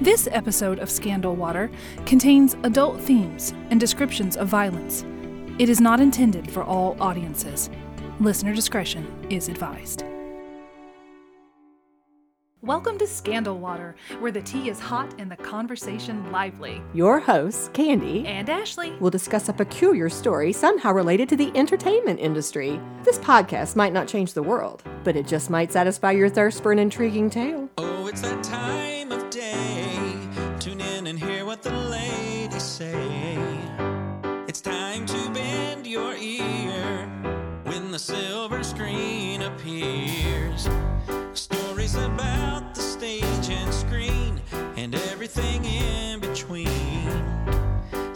This episode of Scandal Water contains adult themes and descriptions of violence. It is not intended for all audiences. Listener discretion is advised. Welcome to Scandal Water, where the tea is hot and the conversation lively. Your hosts, Candy, And Ashley. will discuss a peculiar story somehow related to the entertainment industry. This podcast might not change the world, but it just might satisfy your thirst for an intriguing tale.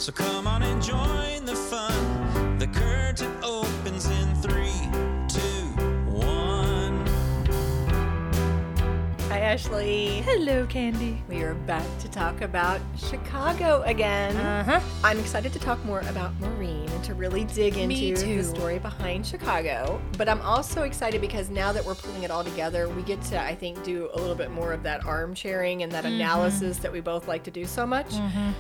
So come on and join Ashley. Hello, Candy. We are back to talk about Chicago again. Uh-huh. I'm excited to talk more about Maureen and to really dig into the story behind Chicago. But I'm also excited because now that we're pulling it all together, we get to, I think, do a little bit more of that armchairing and that Mm-hmm. analysis that we both like to do so much.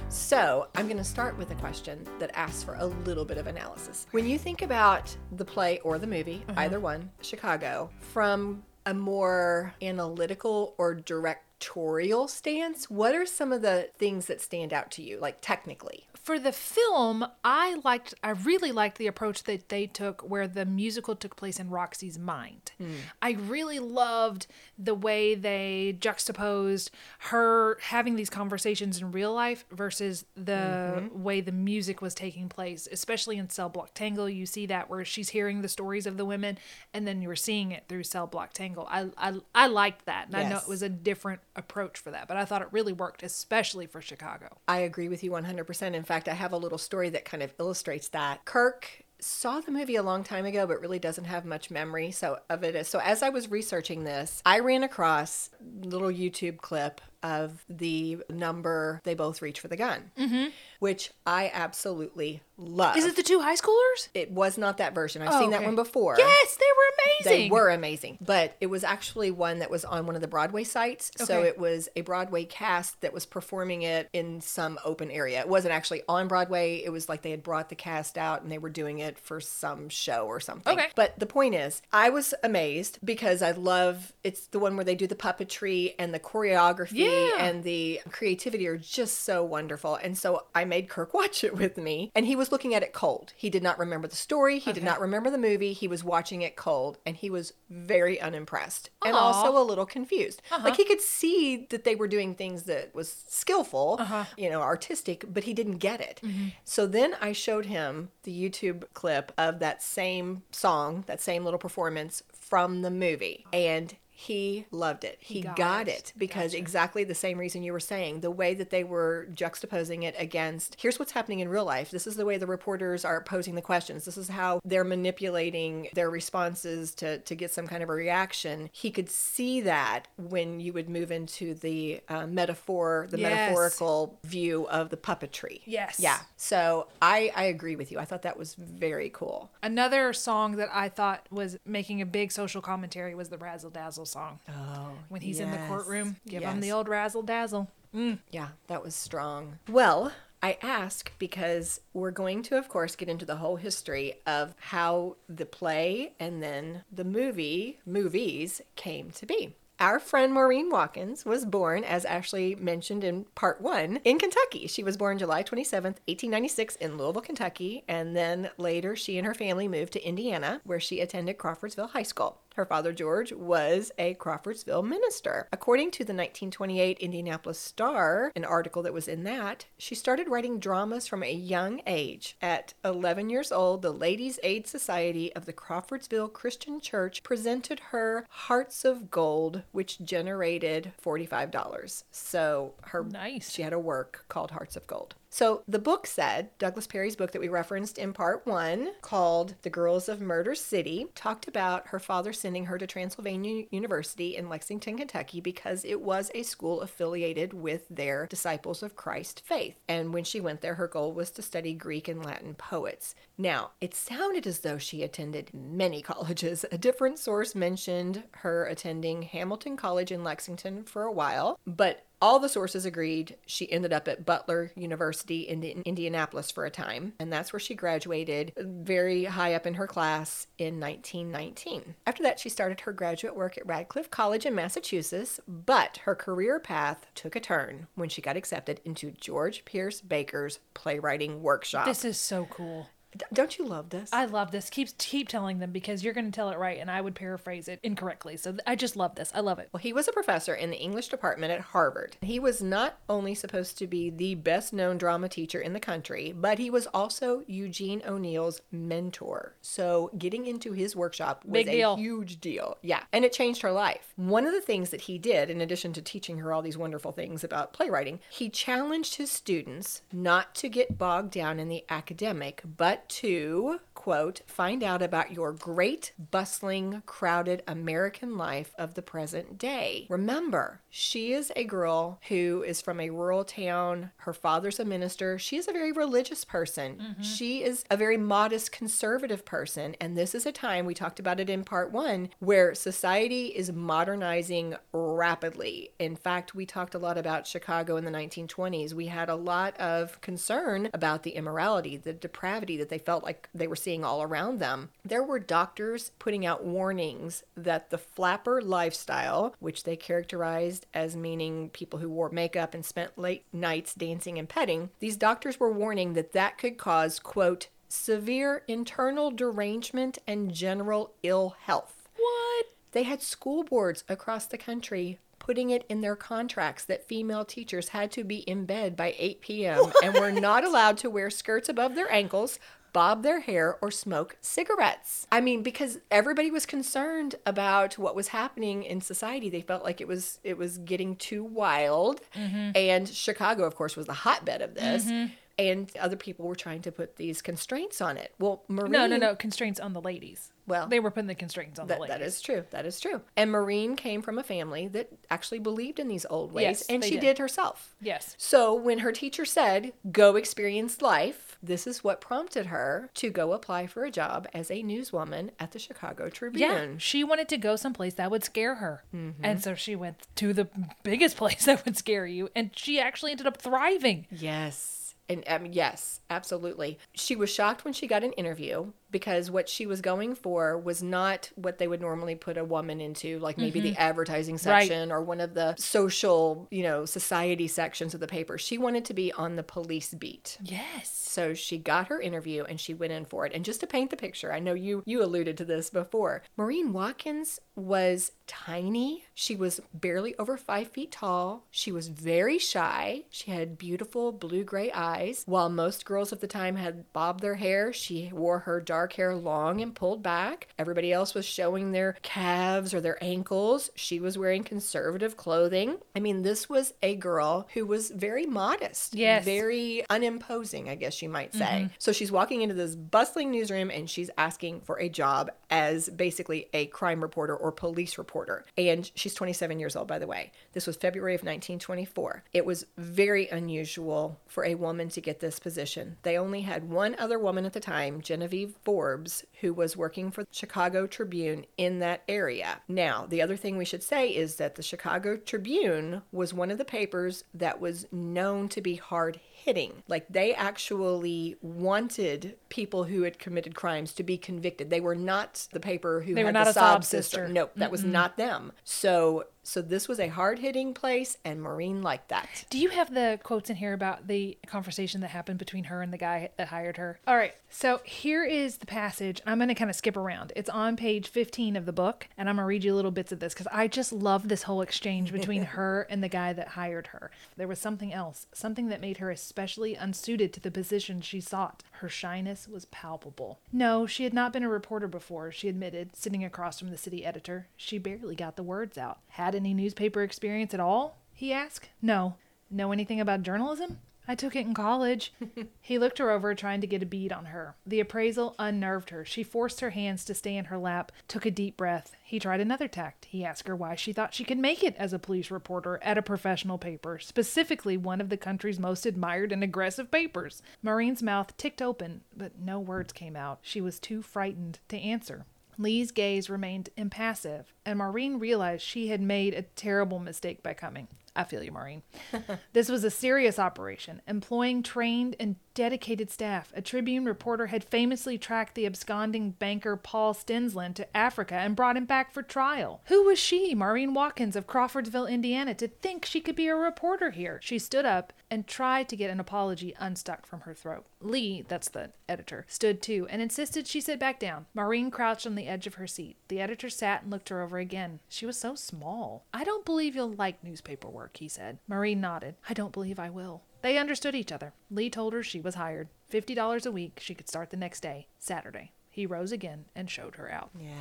So I'm going to start with a question that asks for a little bit of analysis. When you think about the play or the movie, Mm-hmm. either one, Chicago, from a more analytical or directorial stance, what are some of the things that stand out to you, like technically? For the film, I liked I really liked the approach that they took where the musical took place in Roxie's mind. Hmm. I really loved the way they juxtaposed her having these conversations in real life versus the mm-hmm. way the music was taking place, especially in Cell Block Tango. You see that where she's hearing the stories of the women and then you're seeing it through Cell Block Tango. I I, I liked that. And I know it was a different approach for that, but I thought it really worked, especially for Chicago. I agree with you 100%. In fact, I have a little story that kind of illustrates that. Kirk saw the movie a long time ago but really doesn't have much memory so of it so as i was researching this i ran across little youtube clip of the number they both reach for the gun mm-hmm. which i absolutely love Is it the two high schoolers? it was not that version i've Oh, seen that one before Yes, they were amazing. they were amazing, but it was actually one that was on one of the Broadway sites. So it was a Broadway cast that was performing it in some open area. It wasn't actually on Broadway. It was like they had brought the cast out and they were doing it for some show or something. Okay. But the point is, I was amazed because I love it's the one where they do the puppetry and the choreography Yeah. And the creativity are just so wonderful. And so I made Kirk watch it with me, and he was looking at it cold. He did not remember the story, he did not remember the movie. He was watching it cold, and he was very unimpressed and also a little confused. Uh-huh. Like he could see that they were doing things that was skillful, uh-huh. you know, artistic, but he didn't get it. Mm-hmm. So then I showed him the YouTube clip of that same song, that same little performance from the movie, and he loved it. He, got got, it. because exactly the same reason you were saying, the way that they were juxtaposing it against here's what's happening in real life. This is the way the reporters are posing the questions. This is how they're manipulating their responses to, to get some kind of a reaction. He could see that when you would move into the uh, metaphor, the Yes. metaphorical view of the puppetry. Yes. Yeah. So I, I agree with you. I thought that was very cool. Another song that I thought was making a big social commentary was the Razzle Dazzle song. Oh, When he's in the courtroom, give him the old Razzle Dazzle. Mm. Yeah, that was strong. Well, I ask because we're going to, of course, get into the whole history of how the play and then the movie, movies came to be. Our friend Maureen Watkins was born, as Ashley mentioned in part one, in Kentucky. She was born July 27th, 1896, in Louisville, Kentucky. And then later, she and her family moved to Indiana, where she attended Crawfordsville High School. Her father, George, was a Crawfordsville minister. According to the 1928 Indianapolis Star, an article that was in that, she started writing dramas from a young age. At 11 years old, the Ladies' Aid Society of the Crawfordsville Christian Church presented her Hearts of Gold, which generated $45. So her Nice. she had a work called Hearts of Gold. So the book said, Douglas Perry's book that we referenced in part one, called The Girls of Murder City, talked about her father sending her to Transylvania University in Lexington, Kentucky, because it was a school affiliated with their Disciples of Christ faith. And when she went there, her goal was to study Greek and Latin poets. Now, it sounded as though she attended many colleges. A different source mentioned her attending Hamilton College in Lexington for a while, but All the sources agreed she ended up at Butler University in Indianapolis for a time, and that's where she graduated very high up in her class in 1919. After that, she started her graduate work at Radcliffe College in Massachusetts, but her career path took a turn when she got accepted into George Pierce Baker's playwriting workshop. This is so cool. Don't you love this? I love this. Keep keep telling them because you're going to tell it right, and I would paraphrase it incorrectly. So th- I just love this. I love it. Well, he was a professor in the English department at Harvard. He was not only supposed to be the best known drama teacher in the country, but he was also Eugene O'Neill's mentor. So getting into his workshop was Big a deal. huge deal. Yeah. And it changed her life. One of the things that he did, in addition to teaching her all these wonderful things about playwriting, he challenged his students not to get bogged down in the academic, but to, quote, find out about your great, bustling, crowded American life of the present day. Remember, she is a girl who is from a rural town. Her father's a minister. She is a very religious person. Mm-hmm. She is a very modest, conservative person. And this is a time, we talked about it in part one, where society is modernizing rapidly. In fact, we talked a lot about Chicago in the 1920s. We had a lot of concern about the immorality, the depravity that they felt like they were seeing all around them. There were doctors putting out warnings that the flapper lifestyle, which they characterized as meaning people who wore makeup and spent late nights dancing and petting, these doctors were warning that that could cause, quote, severe internal derangement and general ill health. What? They had school boards across the country putting it in their contracts that female teachers had to be in bed by 8 p.m. and were not allowed to wear skirts above their ankles, bob their hair, or smoke cigarettes. I mean, because everybody was concerned about what was happening in society. They felt like it was it was getting too wild. Mm-hmm. And Chicago, of course, was the hotbed of this. Mm-hmm. And other people were trying to put these constraints on it. Well, Maureen, No, no, no. Constraints on the ladies. Well, They were putting the constraints on that, the ladies. that is true. That is true. And Maureen came from a family that actually believed in these old ways, Yes, and she did. did. herself. Yes. So when her teacher said, "Go experience life," this is what prompted her to go apply for a job as a newswoman at the Chicago Tribune. Yeah, she wanted to go someplace that would scare her. Mm-hmm. And so she went to the biggest place that would scare you. And she actually ended up thriving. Yes. And um, yes, absolutely. She was shocked when she got an interview because what she was going for was not what they would normally put a woman into, like maybe the advertising Mm-hmm. Right. section or one of the social, you know, society sections of the paper. She wanted to be on the police beat. Yes. So she got her interview and she went in for it. And just to paint the picture, I know you you alluded to this before. Maureen Watkins was tiny. She was barely over five feet tall. She was very shy. She had beautiful blue gray eyes. While most girls of the time had bobbed their hair, she wore her dark hair long and pulled back. Everybody else was showing their calves or their ankles. She was wearing conservative clothing. I mean, this was a girl who was very modest. Yes. Very unimposing, I guess you might say. Mm-hmm. So she's walking into this bustling newsroom and she's asking for a job as basically a crime reporter or police reporter. And she's 27 years old, by the way. This was February of 1924. It was very unusual for a woman to get this position. They only had one other woman at the time, Genevieve Forbes, who was working for the Chicago Tribune in that area. Now, the other thing we should say is that the Chicago Tribune was one of the papers that was known to be hard hitting. Like they actually wanted people who had committed crimes to be convicted. They were not the paper who They were had not the a sob sob sister. sister. Nope, that was not them. So so this was a hard hitting place, and Maureen liked that. Do you have the quotes in here about the conversation that happened between her and the guy that hired her? All right. So here is the passage. I'm going to kind of skip around. It's on page 15 of the book, and I'm going to read you little bits of this because I just love this whole exchange between her and the guy that hired her. There was something else, something that made her especially unsuited to the position she sought. Her shyness was palpable. No, she had not been a reporter before, she admitted, sitting across from the city editor. She barely got the words out. Had any newspaper experience at all? he asked. No. Know anything about journalism? I took it in college. he looked her over, trying to get a bead on her. The appraisal unnerved her. She forced her hands to stay in her lap, took a deep breath. He tried another tact. He asked her why she thought she could make it as a police reporter at a professional paper, specifically one of the country's most admired and aggressive papers. Maureen's mouth ticked open, but no words came out. She was too frightened to answer. Lee's gaze remained impassive, and Maureen realized she had made a terrible mistake by coming. I feel you, Maureen. this was a serious operation, employing trained and dedicated staff. A Tribune reporter had famously tracked the absconding banker Paul Stensland to Africa and brought him back for trial. Who was she, Maureen Watkins of Crawfordsville, Indiana, to think she could be a reporter here? She stood up and tried to get an apology unstuck from her throat. Lee, that's the editor, stood too and insisted she sit back down. Maureen crouched on the edge of her seat. The editor sat and looked her over again. She was so small. I don't believe you'll like newspaper work, he said. Maureen nodded. I don't believe I will. They understood each other. Lee told her she was hired. $50 a week. She could start the next day, Saturday. He rose again and showed her out. Yeah.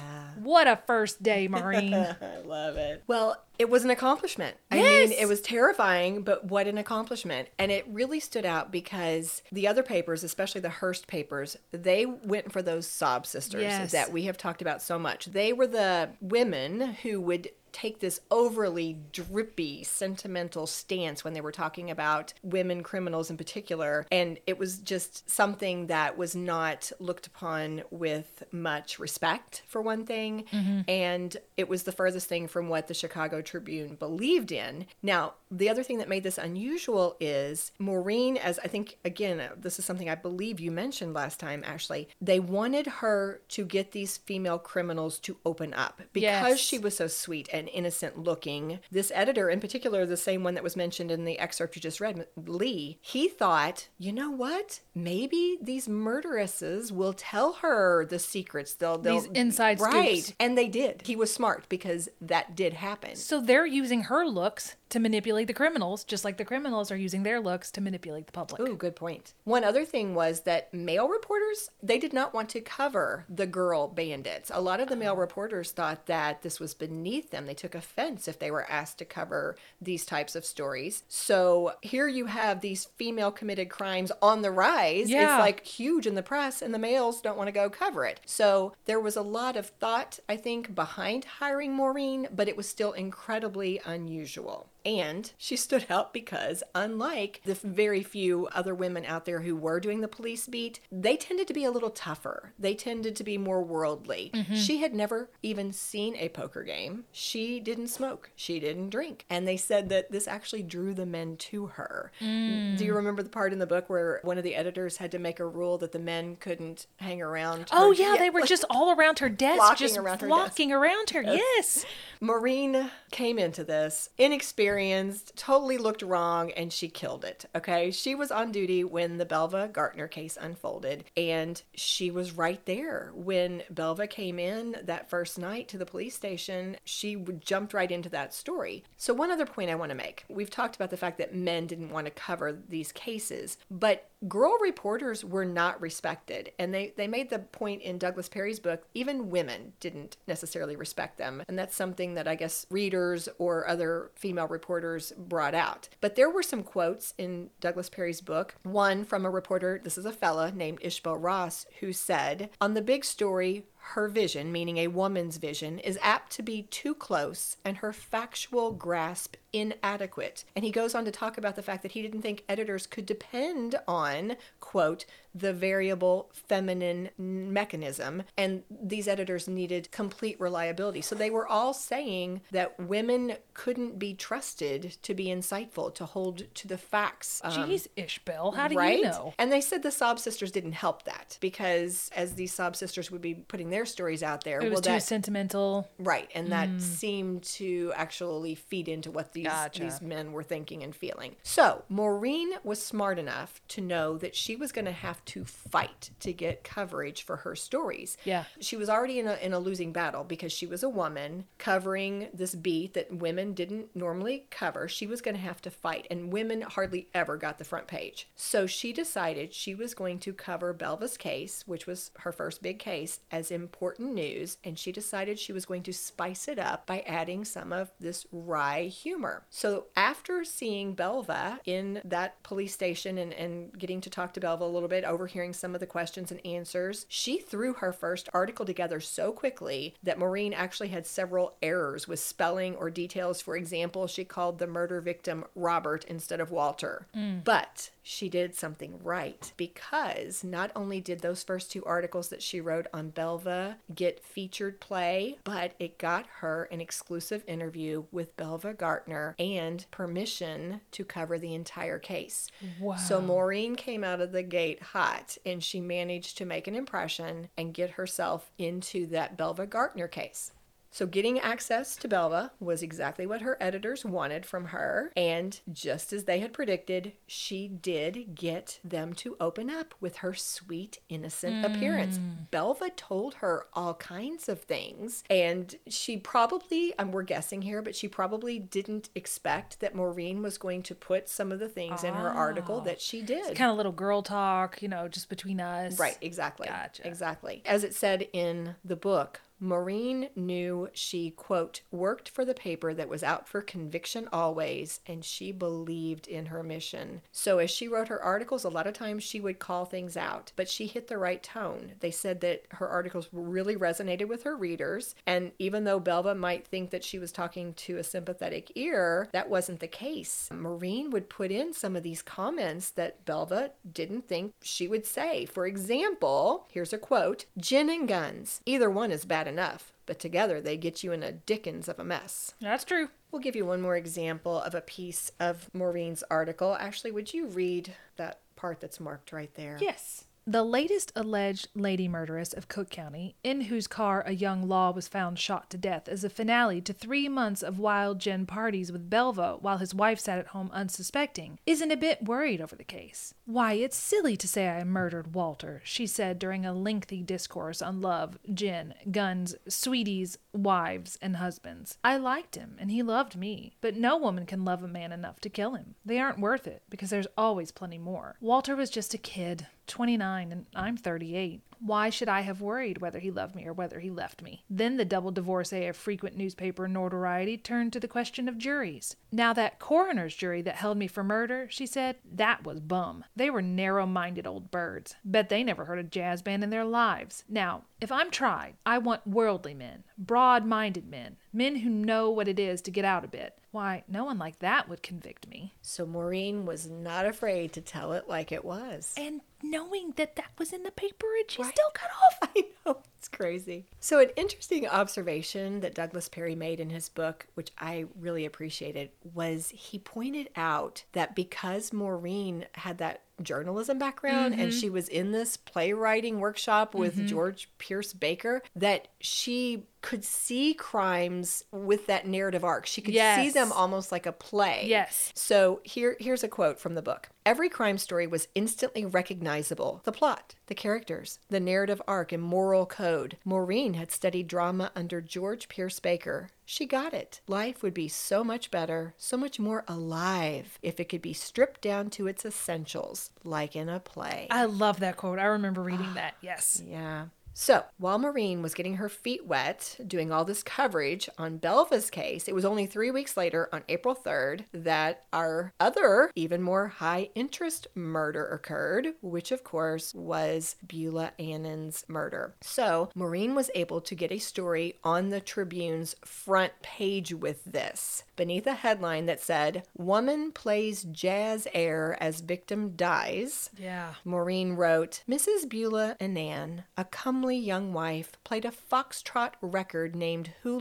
What a first day, Maureen. I love it. Well, it was an accomplishment. I Yes! mean, it was terrifying, but what an accomplishment. And it really stood out because the other papers, especially the Hearst papers, they went for those sob sisters Yes. that we have talked about so much. They were the women who would take this overly drippy sentimental stance when they were talking about women criminals in particular. And it was just something that was not looked upon with much respect for one thing. And it was the furthest thing from what the Chicago Tribune believed in. Now the other thing that made this unusual is Maureen as I think again uh, this is something I believe you mentioned last time Ashley they wanted her to get these female criminals to open up because Yes. she was so sweet. And innocent looking. This editor, in particular, the same one that was mentioned in the excerpt you just read, Lee, he thought, you know what? Maybe these murderesses will tell her the secrets. They'll, they'll These inside right, scoops. and they did. He was smart because that did happen. So they're using her looks to manipulate the criminals, just like the criminals are using their looks to manipulate the public. Ooh, good point. One other thing was that male reporters, they did not want to cover the girl bandits. A lot of the male oh. reporters thought that this was beneath them. They took offense if they were asked to cover these types of stories. So here you have these female committed crimes on the rise. Yeah. It's like huge in the press, and the males don't want to go cover it. So there was a lot of thought, I think, behind hiring Maureen, but it was still incredibly unusual. And she stood out because, unlike the very few other women out there who were doing the police beat, they tended to be a little tougher. They tended to be more worldly. Mm-hmm. She had never even seen a poker game. She didn't smoke. She didn't drink. And they said that this actually drew the men to her. Mm. Do you remember the part in the book where one of the editors had to make a rule that the men couldn't hang around? Oh yeah, they were just all around her desk, Flocking just around her flocking around her. Yes. Maureen came into this inexperienced, totally looked wrong, and she killed it. Okay. She was on duty when the Belva Gaertner case unfolded, and she was right there. When Belva came in that first night to the police station, she jumped right into that story. So, one other point I want to make we've talked about the fact that men didn't want to cover these cases, but girl reporters were not respected. And they, they made the point in Douglas Perry's book, even women didn't necessarily respect them. And that's something that I guess readers or other female reporters brought out. But there were some quotes in Douglas Perry's book. One from a reporter, this is a fella named Ishbel Ross, who said, On the big story, her vision, meaning a woman's vision, is apt to be too close and her factual grasp inadequate. And he goes on to talk about the fact that he didn't think editors could depend on, quote, the variable feminine mechanism. And these editors needed complete reliability. So they were all saying that women couldn't be trusted to be insightful, to hold to the facts. um, Jeez, Ishbel, how do right? you know? And they said the sob sisters didn't help that because as these sob sisters would be putting their stories out there, It was well, too that sentimental. right, and that seemed to actually feed into what these Gotcha. these men were thinking and feeling. So Maureen was smart enough to know that she was going to have to fight to get coverage for her stories. Yeah. She was already in a, in a losing battle because she was a woman covering this beat that women didn't normally cover. She was going to have to fight, and women hardly ever got the front page. So she decided she was going to cover Belva's case, which was her first big case, as important news, and she decided she was going to spice it up by adding some of this wry humor. So after seeing Belva in that police station and, and getting to talk to A little bit, overhearing some of the questions and answers, she threw her first article together so quickly that Maureen actually had several errors with spelling or details. For example, she called the murder victim Robert instead of Walter. Mm. But she did something right because not only did those first two articles that she wrote on Belva get featured play, but it got her an exclusive interview with Belva Gaertner and permission to cover the entire case. Wow. So Maureen came out of the gate hot and she managed to make an impression and get herself into that Belva Gaertner case. So, getting access to Belva was exactly what her editors wanted from her. And just as they had predicted, she did get them to open up with her sweet, innocent appearance. Hmm. Belva told her all kinds of things. And she probably, and we're guessing here, but she probably didn't expect that Maureen was going to put some of the things in her article that she ah. did. kind of little girl talk, you know, just between us. Right, exactly. Gotcha. Exactly. As it said in the book, Maureen knew she, quote, worked for the paper that was out for conviction always, and she believed in her mission. So, as she wrote her articles, a lot of times she would call things out, but she hit the right tone. They said that her articles really resonated with her readers, and even though Belva might think that she was talking to a sympathetic ear, that wasn't the case. Maureen would put in some of these comments that Belva didn't think she would say. For example, here's a quote Gin and guns. Either one is bad enough, but together they get you in a dickens of a mess. That's true. We'll give you one more example of a piece of Maureen's article. Ashley, would you read that part that's marked right there? Yes. The latest alleged lady murderess of Cook County, in whose car a young Law was found shot to death, is a finale to three months of wild gin parties with Belva while his wife sat at home unsuspecting, isn't a bit worried over the case. Why, it's silly to say I murdered Walter, she said during a lengthy discourse on love, gin, guns, sweeties, wives, and husbands. I liked him, and he loved me, but no woman can love a man enough to kill him. They aren't worth it, because there's always plenty more. Walter was just a kid. 29 and I'm 38. Why should I have worried whether he loved me or whether he left me? Then the double divorcee of frequent newspaper notoriety turned to the question of juries. Now, that coroner's jury that held me for murder, she said, that was bum. They were narrow minded old birds. Bet they never heard a jazz band in their lives. Now, if I'm tried, I want worldly men, broad minded men, men who know what it is to get out a bit. Why, no one like that would convict me. So Maureen was not afraid to tell it like it was. And knowing that that was in the paper and she Right. still got off. I know, it's crazy. So, an interesting observation that Douglas Perry made in his book, which I really appreciated, was he pointed out that because Maureen had that journalism background and mm-hmm. she was in this playwriting workshop with mm-hmm. George Pierce Baker, that she could see crimes with that narrative arc. She could see them almost like a play. Yes. So here here's a quote from the book. Every crime story was instantly recognizable. The plot, the characters, the narrative arc and moral code. Maureen had studied drama under George Pierce Baker. She got it. Life would be so much better, so much more alive if it could be stripped down to its essentials, like in a play. I love that quote. I remember reading that. Yes. Yeah. So, while Maureen was getting her feet wet doing all this coverage on Belva's case, it was only three weeks later, on April 3rd, that our other, even more high interest murder occurred, which of course was Beulah Annan's murder. So, Maureen was able to get a story on the Tribune's front page with this, beneath a headline that said, Woman plays jazz air as victim dies. Yeah. Maureen wrote, Mrs. Beulah Annan, a comely young wife, played a foxtrot record named Hula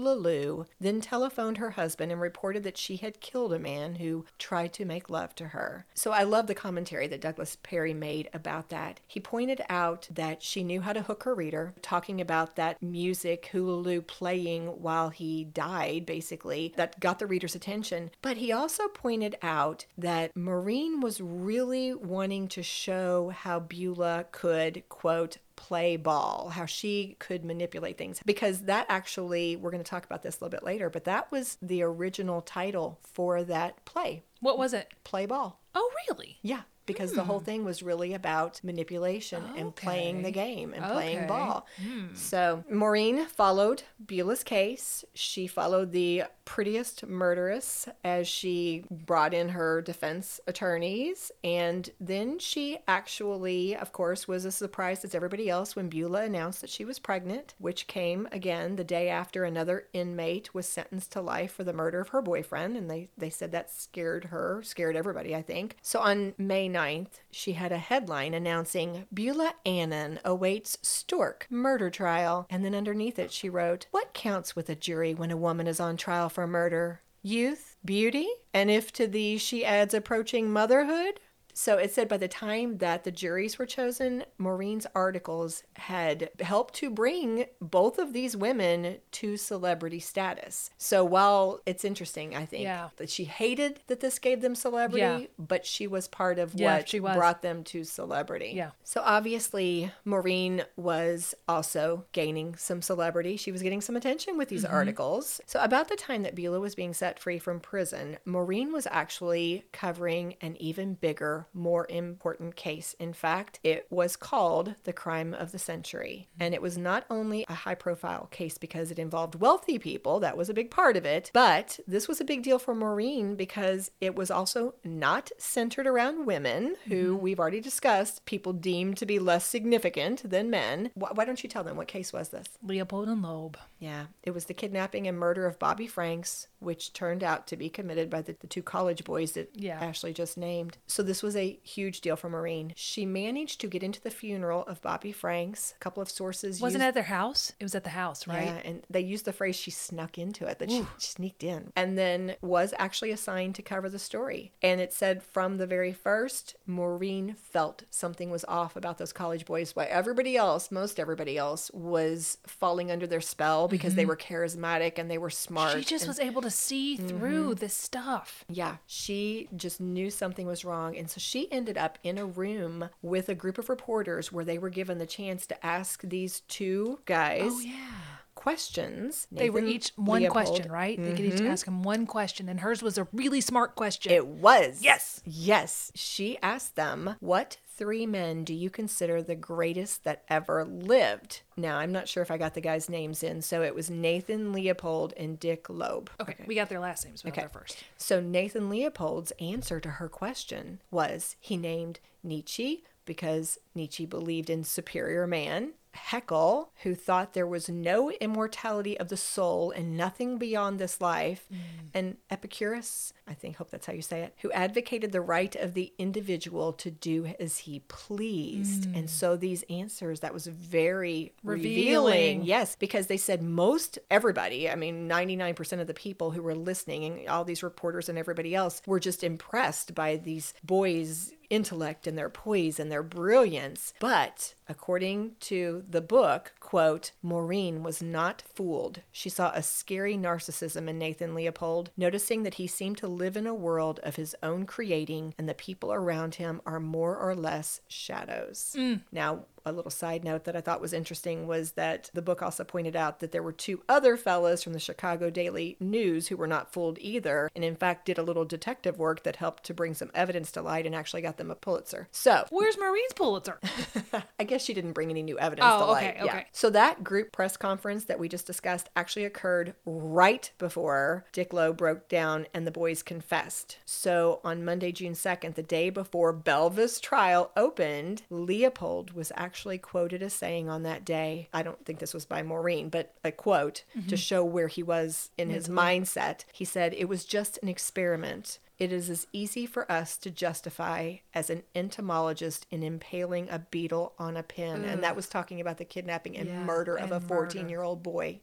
then telephoned her husband and reported that she had killed a man who tried to make love to her. So I love the commentary that Douglas Perry made about that. He pointed out that she knew how to hook her reader, talking about that music, Hula playing while he died, basically, that got the reader's attention. But he also pointed out that Maureen was really wanting to show how Beulah could, quote, play ball, how she could manipulate things. Because that actually, we're going to talk about this a little bit later, but that was the original title for that play, What was it? Play Ball. Oh, really? Yeah. Because the whole hmm. thing was really about manipulation and playing the game and playing Okay. ball. Hmm. So Maureen followed Beulah's case. She followed the prettiest murderess as she brought in her defense attorneys. And then she actually, of course, was as surprised as everybody else when Beulah announced that she was pregnant, which came again the day after another inmate was sentenced to life for the murder of her boyfriend. And they, they said that scared her, scared everybody, I think. think. So on May 9th, she had a headline announcing Beulah Annan awaits Stork murder trial. And then underneath it, she wrote, What counts with a jury when a woman is on trial for murder? Youth, beauty, and if to these she adds approaching motherhood? So it said by the time that the juries were chosen, Maureen's articles had helped to bring both of these women to celebrity status. So while it's interesting, I think, Yeah. that she hated that this gave them celebrity, Yeah. but she was part of Yeah, what brought them to celebrity. Yeah. So obviously, Maureen was also gaining some celebrity. She was getting some attention with these Mm-hmm. articles. So, about the time that Beulah was being set free from prison, Maureen was actually covering an even bigger, more important case. In fact, it was called the crime of the century. And it was not only a high profile case because it involved wealthy people, that was a big part of it, but this was a big deal for Maureen because it was also not centered around women who mm-hmm. we've already discussed people deemed to be less significant than men. Why, why don't you tell them what case was this? Leopold and Loeb. Yeah, it was the kidnapping and murder of Bobby Franks, which turned out to be committed by the, the two college boys that Yeah. Ashley just named. So this was a huge deal for Maureen. She managed to get into the funeral of Bobby Franks. A couple of sources Wasn't it used- at their house? It was at the house, right? yeah, and they used the phrase she snuck into it, that she sneaked in, and then was actually assigned to cover the story. And it said from the very first, Maureen felt something was off about those college boys, why everybody else, most everybody else, was falling under their spell because they were charismatic and they were smart. Mm-hmm. She just and- was able to see through this stuff. yeah, she just knew something was wrong. And so she ended up in a room with a group of reporters where they were given the chance to ask these two guys Oh yeah. Questions. They were each one Leopold- question, right? They could each mm-hmm. ask him one question, and hers was a really smart question. It was. Yes. Yes. She asked them, What three men do you consider the greatest that ever lived? Now, I'm not sure if I got the guys' names in. So it was Nathan Leopold and Dick Loeb. okay, we got their last names, Okay. first. So Nathan Leopold's answer to her question was he named Nietzsche because Nietzsche believed in superior man. Haeckel, who thought there was no immortality of the soul and nothing beyond this life, mm. and Epicurus, I think, hope that's how you say it, who advocated the right of the individual to do as he pleased. Mm. And so these answers, that was very revealing. Revealing. Yes, because they said most everybody, I mean, 99% of the people who were listening and all these reporters and everybody else were just impressed by these boys' intellect and their poise and their brilliance. But according to the book, quote, Maureen was not fooled. She saw a scary narcissism in Nathan Leopold, noticing that he seemed to live in a world of his own creating and the people around him are more or less shadows. Mm. Now, a little side note that I thought was interesting was that the book also pointed out that there were two other fellas from the Chicago Daily News who were not fooled either, and in fact did a little detective work that helped to bring some evidence to light and actually got them a Pulitzer. So, Where's Maureen's Pulitzer? I guess she didn't bring any new evidence Oh, to light. okay, okay. So that group press conference that we just discussed actually occurred right before Dick Loeb broke down and the boys confessed. So on Monday, June 2nd, the day before Belva's trial opened, Leopold was actually quoted a saying on that day, I don't think this was by Maureen, but a quote Mm-hmm. to show where he was in his mindset. He said, It was just an experiment. It is as easy for us to justify as an entomologist in impaling a beetle on a pin. And that was talking about the kidnapping and Yeah, murder of a and murder. 14 year old boy.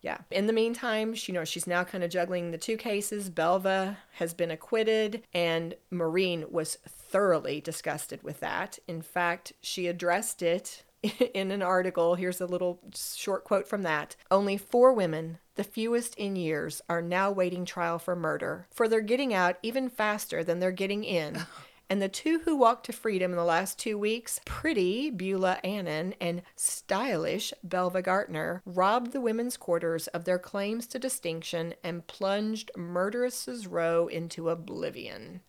Yeah. In the meantime, she, you know, she's now kind of juggling the two cases. Belva has been acquitted, and Maureen was thoroughly disgusted with that. In fact, she addressed it in an article. Here's a little short quote from that. Only four women, the fewest in years, are now waiting trial for murder, for they're getting out even faster than they're getting in. And the two who walked to freedom in the last two weeks, pretty Beulah Annan and stylish Belva Gaertner, robbed the women's quarters of their claims to distinction and plunged Murderess's Row into oblivion.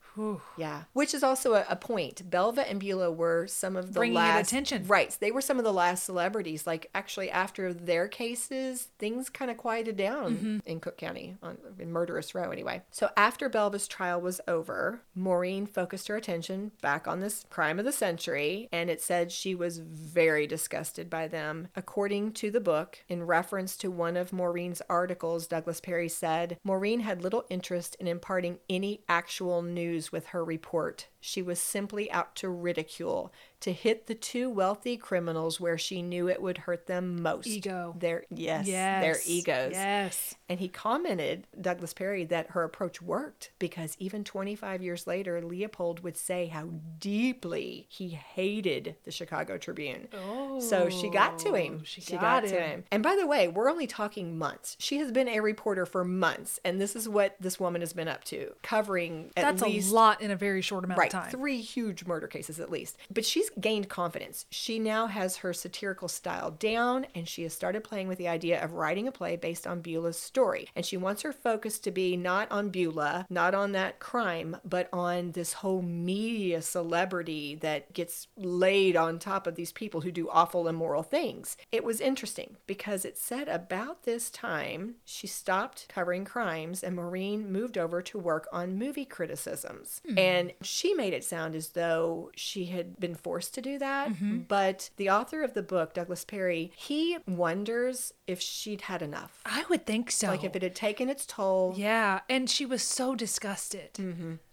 Yeah, which is also a, a point. Belva and Beulah were some of the Bringing last attention. Right, they were some of the last celebrities. Like actually, after their cases, things kind of quieted down Mm-hmm. in Cook County on in Murderess Row. Anyway, so after Belva's trial was over, Maureen focused her attention back on this crime of the century, and it said she was very disgusted by them. According to the book, in reference to one of Maureen's articles, Douglas Perry said Maureen had little interest in imparting any actual news news with her report. She was simply out to ridicule, to hit the two wealthy criminals where she knew it would hurt them most. Ego. Their yes, Yes. their egos. Yes. And he commented, Douglas Perry, that her approach worked because even 25 years later, Leopold would say how deeply he hated the Chicago Tribune. Oh, so she got to him. Oh, she got, got to him. him. And by the way, we're only talking months. She has been a reporter for months, and this is what this woman has been up to, covering at That's least a lot in a very short amount right of time. three huge murder cases at least but she's gained confidence. She now has her satirical style down and she has started playing with the idea of writing a play based on beulah's story. And she wants her focus to be not on beulah not on that crime but on this whole media celebrity that gets laid on top of these people who do awful immoral things. It was interesting because it said about this time she stopped covering crimes and maureen moved over to work on movie criticisms. Hmm. And she made it sound as though she had been forced to do that. Mm-hmm. But the author of the book, Douglas Perry, he wonders if she'd had enough. I would think so. Like if it had taken its toll. Yeah, and she was so disgusted.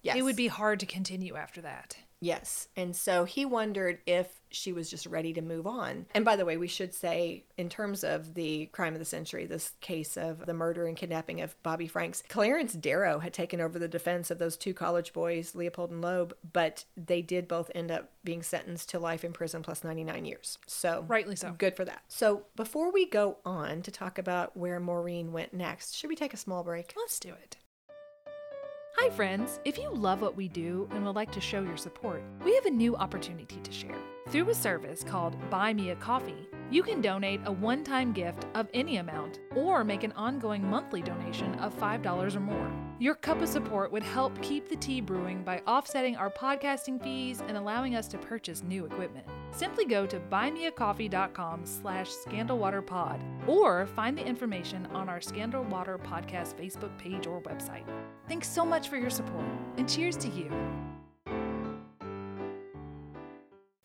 Yes. It would be hard to continue after that. Yes. And so he wondered if she was just ready to move on. And by the way, we should say, in terms of the crime of the century, this case of the murder and kidnapping of Bobby Franks, Clarence Darrow had taken over the defense of those two college boys, Leopold and Loeb, but they did both end up being sentenced to life in prison plus 99 years. So, Rightly so. Good for that. So, before we go on to talk about where Maureen went next, should we take a small break? Let's do it. Hi, friends. If you love what we do and would like to show your support, we have a new opportunity to share. Through a service called Buy Me a Coffee, you can donate a one time gift of any amount or make an ongoing monthly donation of $5 or more. Your cup of support would help keep the tea brewing by offsetting our podcasting fees and allowing us to purchase new equipment. Simply go to buymeacoffee.com slash scandalwaterpod or find the information on our Scandal Water Podcast Facebook page or website. Thanks so much for your support and cheers to you.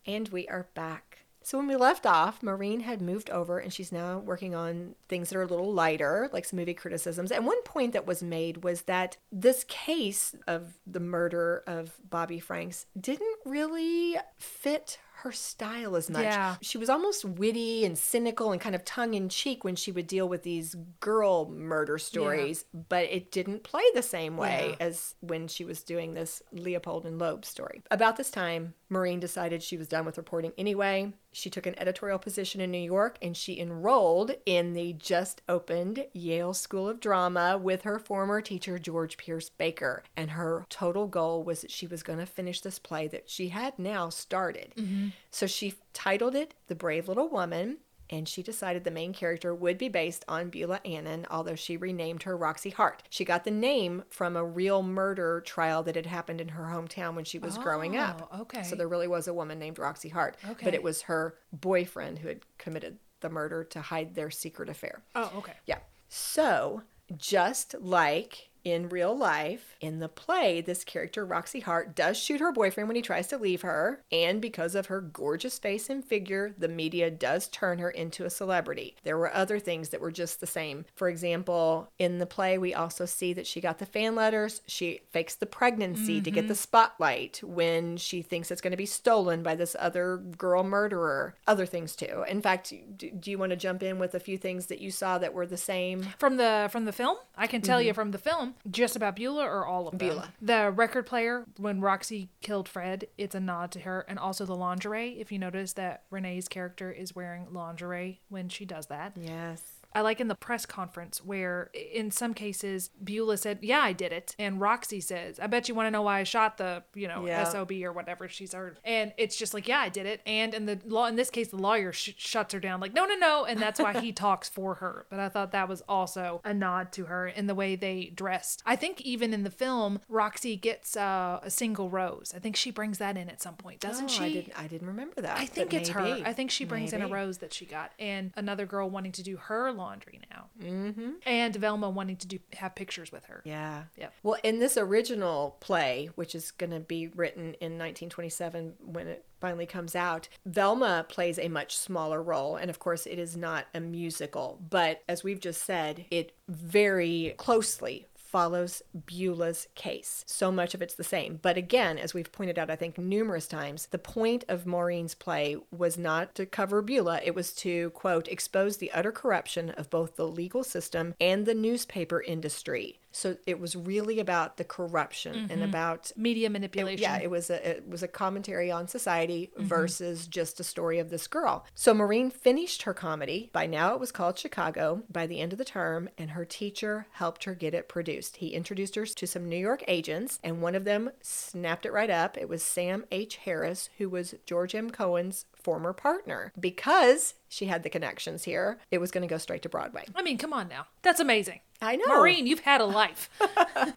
And we are back. So when we left off, Maureen had moved over and she's now working on things that are a little lighter, like some movie criticisms. And one point that was made was that this case of the murder of Bobby Franks didn't really fit her style as much. Yeah. She was almost witty and cynical and kind of tongue in cheek when she would deal with these girl murder stories, but it didn't play the same way Yeah. as when she was doing this Leopold and Loeb story. About this time, Maureen decided she was done with reporting anyway. She took an editorial position in New York and she enrolled in the just opened Yale School of Drama with her former teacher, George Pierce Baker. And her total goal was that she was going to finish this play that she had now started. Mm-hmm. So she titled it The Brave Little Woman. And she decided the main character would be based on Beulah Annan, although she renamed her Roxie Hart. She got the name from a real murder trial that had happened in her hometown when she was growing up. Oh, okay. So there really was a woman named Roxie Hart. okay. But it was her boyfriend who had committed the murder to hide their secret affair. Oh, okay. Yeah. So, just like in real life, in the play, this character, Roxie Hart, does shoot her boyfriend when he tries to leave her. And because of her gorgeous face and figure, the media does turn her into a celebrity. There were other things that were just the same. For example, in the play, we also see that she got the fan letters. She fakes the pregnancy to get the mm-hmm. spotlight when she thinks it's going to be stolen by this other girl murderer. Other things too. In fact, do, you want to jump in with a few things that you saw that were the same? From the from the film, I can tell you mm-hmm. from the film, just about Beulah or all of them. Beulah. The record player when Roxie killed Fred, it's a nod to her, and also the lingerie. If you notice that Renee's character is wearing lingerie when she does that. Yes. I like in the press conference where, in some cases, Beulah said, "Yeah, I did it," and Roxie says, "I bet you want to know why I shot the, you know, Yeah. sob or whatever she's heard." And it's just like, "Yeah, I did it." And in the law, in this case, the lawyer sh- shuts her down, like, "No, no, no," and that's why he talks for her. But I thought that was also a nod to her in the way they dressed. I think even in the film, Roxie gets uh, a single rose. I think she brings that in at some point, doesn't Oh, she? I didn't. I didn't remember that. I think it's maybe. her. I think she brings in a rose that she got, and another girl wanting to do her laundry now, mm-hmm. and Velma wanting to do have pictures with her. Yeah. Yep. Well, in this original play, which is going to be written in 1927 when it finally comes out, Velma plays a much smaller role. And of course, it is not a musical. But as we've just said, it very closely follows Beulah's case. So much of it's the same. But again, as we've pointed out, I think numerous times, the point of Maureen's play was not to cover Beulah. It was to, quote, expose the utter corruption of both the legal system and the newspaper industry. So it was really about the corruption and mm-hmm. about Media manipulation. yeah, it was a it was a commentary on society mm-hmm. versus just a story of this girl. So Maureen finished her comedy. By now it was called Chicago by the end of the term and her teacher helped her get it produced. He introduced her to some New York agents and one of them snapped it right up. It was Sam H. Harris who was George M. Cohan's former partner. Because she had the connections here, it was going to go straight to Broadway. I mean, come on now. That's amazing. I know. Maureen, you've had a life.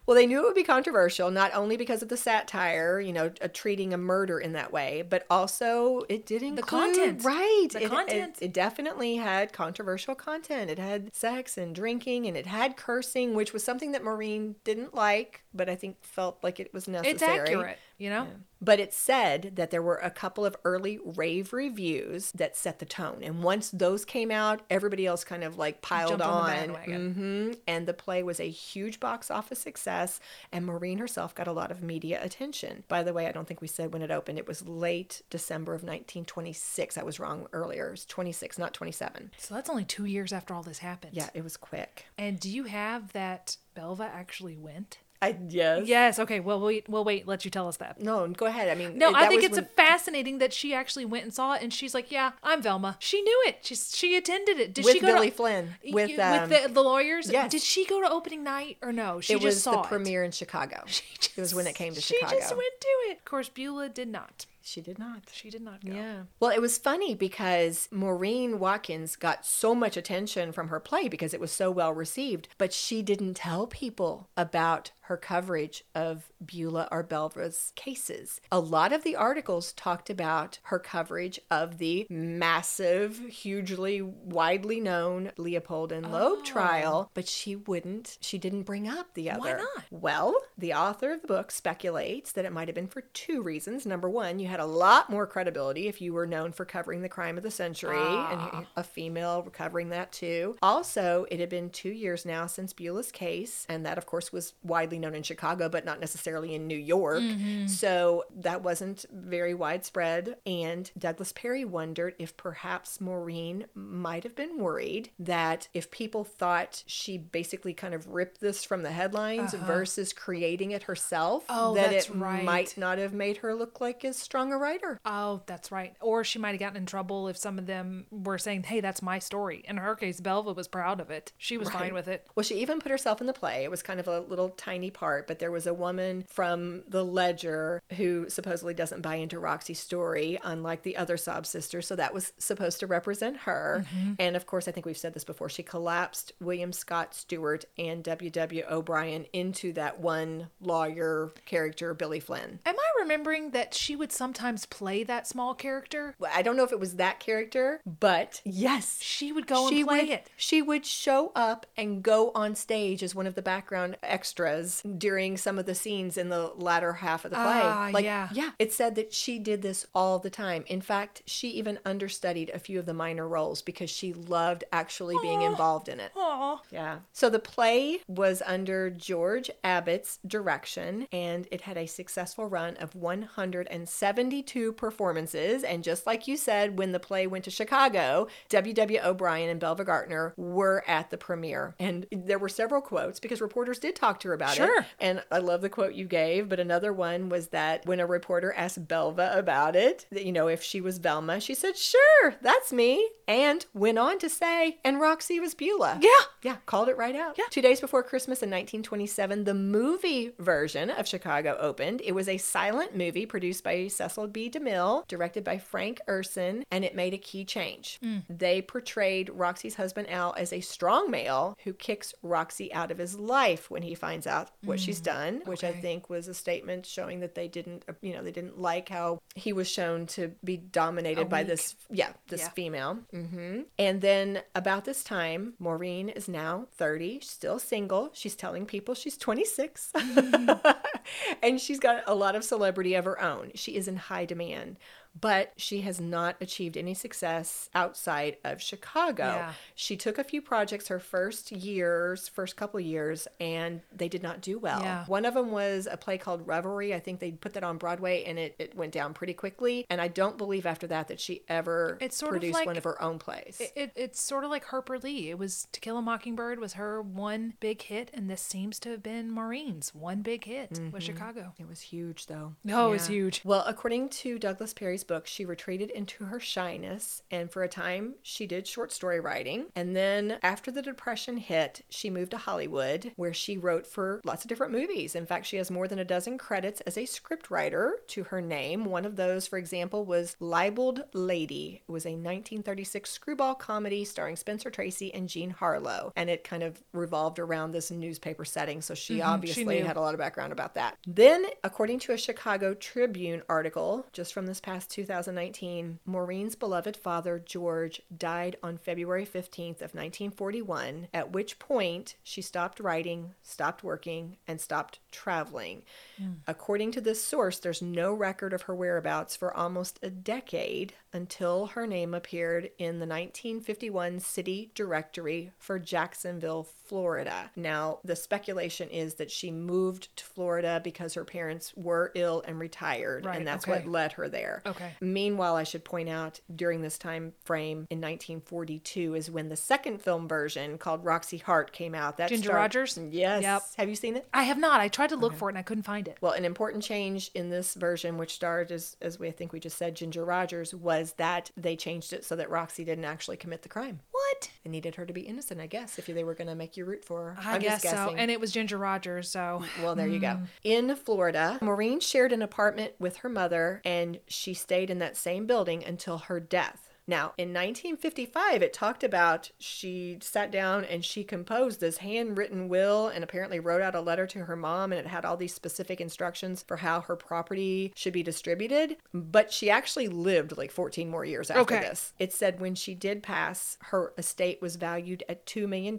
Well, they knew it would be controversial, not only because of the satire, you know, uh, treating a murder in that way, but also it did include the content. right. The it, it- content. It, definitely had controversial content. It had sex and drinking, and it had cursing, which was something that Maureen didn't like, but I think felt like it was necessary. it's accurate, you know? But it said that there were a couple of early rave reviews that set the tone. And once those came out, everybody else kind of like piled Jumped on on. bandwagon. hmm And the play was a huge box office success. And Maureen herself got a lot of media attention. By the way, I don't think we said when it opened. It was late December of 1926. I was wrong earlier. It was 26, not 27. So that's only two years after all this happened. Yeah, it was quick. And do you have that Belva actually went? I yes. Yes. Okay. Well, wait. We'll wait. Let you tell us that. No, go ahead. I mean, No, it- I think it's when- fascinating that she actually went and saw it, and she's like, "Yeah, I'm Velma." She knew it. She's she attended it. Did With she go Billy to, Flynn, with, y- um, with the, the lawyers? yes. Did she go to opening night or no? She it just was saw the premiere in Chicago. It. She it was when it came to she Chicago. She just went to it. Of course, Beulah did not. She did not. She did not go. Yeah. Well, it was funny because Maureen Watkins got so much attention from her play because it was so well received, but she didn't tell people about her coverage of Beulah or Belva's cases. A lot of the articles talked about her coverage of the massive, hugely widely known Leopold and Loeb oh. trial, but she wouldn't, she didn't bring up the other. Why not? Well, the author of the book speculates that it might have been for two reasons. Number one, you had a lot more credibility if you were known for covering the crime of the century, and ah. a female covering that too. Also, it had been two years now since Beulah's case, and that, of course, was widely known in Chicago, but not necessarily in New York. So that wasn't very widespread. And Douglas Perry wondered if perhaps Maureen might have been worried that if people thought she basically kind of ripped this from the headlines versus creating it herself, Uh-huh. Oh, that it right. might not have made her look like as strong a writer. Oh, that's right. Or she might have gotten in trouble if some of them were saying, "Hey, that's my story." In her case, Belva was proud of it. She was Right. fine with it. Well, she even put herself in the play. It was kind of a little tiny part, but there was a woman from the Ledger who supposedly doesn't buy into Roxie's story, unlike the other sob sisters. So that was supposed to represent her. Mm-hmm. And of course, I think we've said this before. She collapsed William Scott Stewart and W.W. O'Brien into that one lawyer character, Billy Flynn. Am I remembering that she would sometimes play that small character? Well, I don't know if it was that character, but yes, She would go and play would, it. She would show up and go on stage as one of the background extras during some of the scenes in the latter half of the play. Ah, like, yeah. yeah. It said that she did this all the time. In fact, she even understudied a few of the minor roles because she loved actually being involved in it. Aw. Yeah. So the play was under George Abbott's direction and it had a successful run of 172 performances. And just like you said, when the play went to Chicago, W.W. O'Brien and Belva Gaertner were at the premiere. And there were several quotes because reporters did talk to her about it. Sure. And I love the quote you gave, but another one was that when a reporter asked Belva about it, that, you know, if she was Velma, she said, sure, that's me. And went on to say, and Roxie was Beulah. Yeah. Yeah, called it right out. Yeah. Two days before Christmas in 1927, the movie version of Chicago opened. It was a silent movie produced by Cecil B. DeMille, directed by Frank Urson, and it made a key change. Mm. They portrayed Roxie's husband Al as a strong male who kicks Roxie out of his life when he finds out what she's done, which I think was a statement showing that they didn't, uh, you know, they didn't like how he was shown to be dominated by weak. this, yeah, this Yeah. female. hmm And then about this time, Maureen is now 30, still single. She's telling people she's 26. and she's got a lot of celebrity of her own. She is in high demand. But she has not achieved any success outside of Chicago. Yeah. She took a few projects her first years, first couple years, and they did not do well. Yeah. One of them was a play called Revelry. I think they put that on Broadway and it, it went down pretty quickly. And I don't believe after that that she ever It's sort of produced like- one of her own plays. It, it, it's sort of like Harper Lee. It was To Kill a Mockingbird was her one big hit, and this seems to have been Maureen's one big hit was mm-hmm. Chicago. It was huge, though. Oh, it was huge. Well, according to Douglas Perry's book, she retreated into her shyness, and for a time, she did short story writing. And then, after the Depression hit, she moved to Hollywood, where she wrote for lots of different movies. In fact, she has more than a dozen credits as a scriptwriter to her name. One of those, for example, was Libeled Lady. It was a 1936 screwball comedy starring Spencer Tracy and Jean Harlow, and it kind of revolved around this newspaper setting. So mm-hmm. she obviously knew. had a lot of background about that. Then, according to a Chicago Tribune article just from this past 2019, Maureen's beloved father, George, died on February 15th of 1941, at which point she stopped writing, stopped working, and stopped traveling. Hmm. According to this source, there's no record of her whereabouts for almost a decade until her name appeared in the 1951 city directory for Jacksonville, Florida. Now, the speculation is that she moved to Florida because her parents were ill and retired, Right, and that's okay. what led her there. Okay. Meanwhile, I should point out during this time frame in 1942 is when the second film version called Roxie Hart came out. That Ginger starred- Rogers? Yes. Yep. Have you seen it? I have not. I tried to look for it and I couldn't find it. Well, an important change in this version, which starred as as we I think we just said Ginger Rogers, was that they changed it so that Roxie didn't actually commit the crime. What? They needed her to be innocent, I guess, if they were going to make you root for her. I I'm guess just so. guessing. And it was Ginger Rogers, so Well, there you go. Mm. In Florida, Maureen shared an apartment with her mother, and she stayed in that same building until her death. Now, in 1955, it talked about she sat down and she composed this handwritten will and apparently wrote out a letter to her mom, and it had all these specific instructions for how her property should be distributed. But she actually lived like 14 more years after Okay. this. It said when she did pass, her estate was valued at $2 million,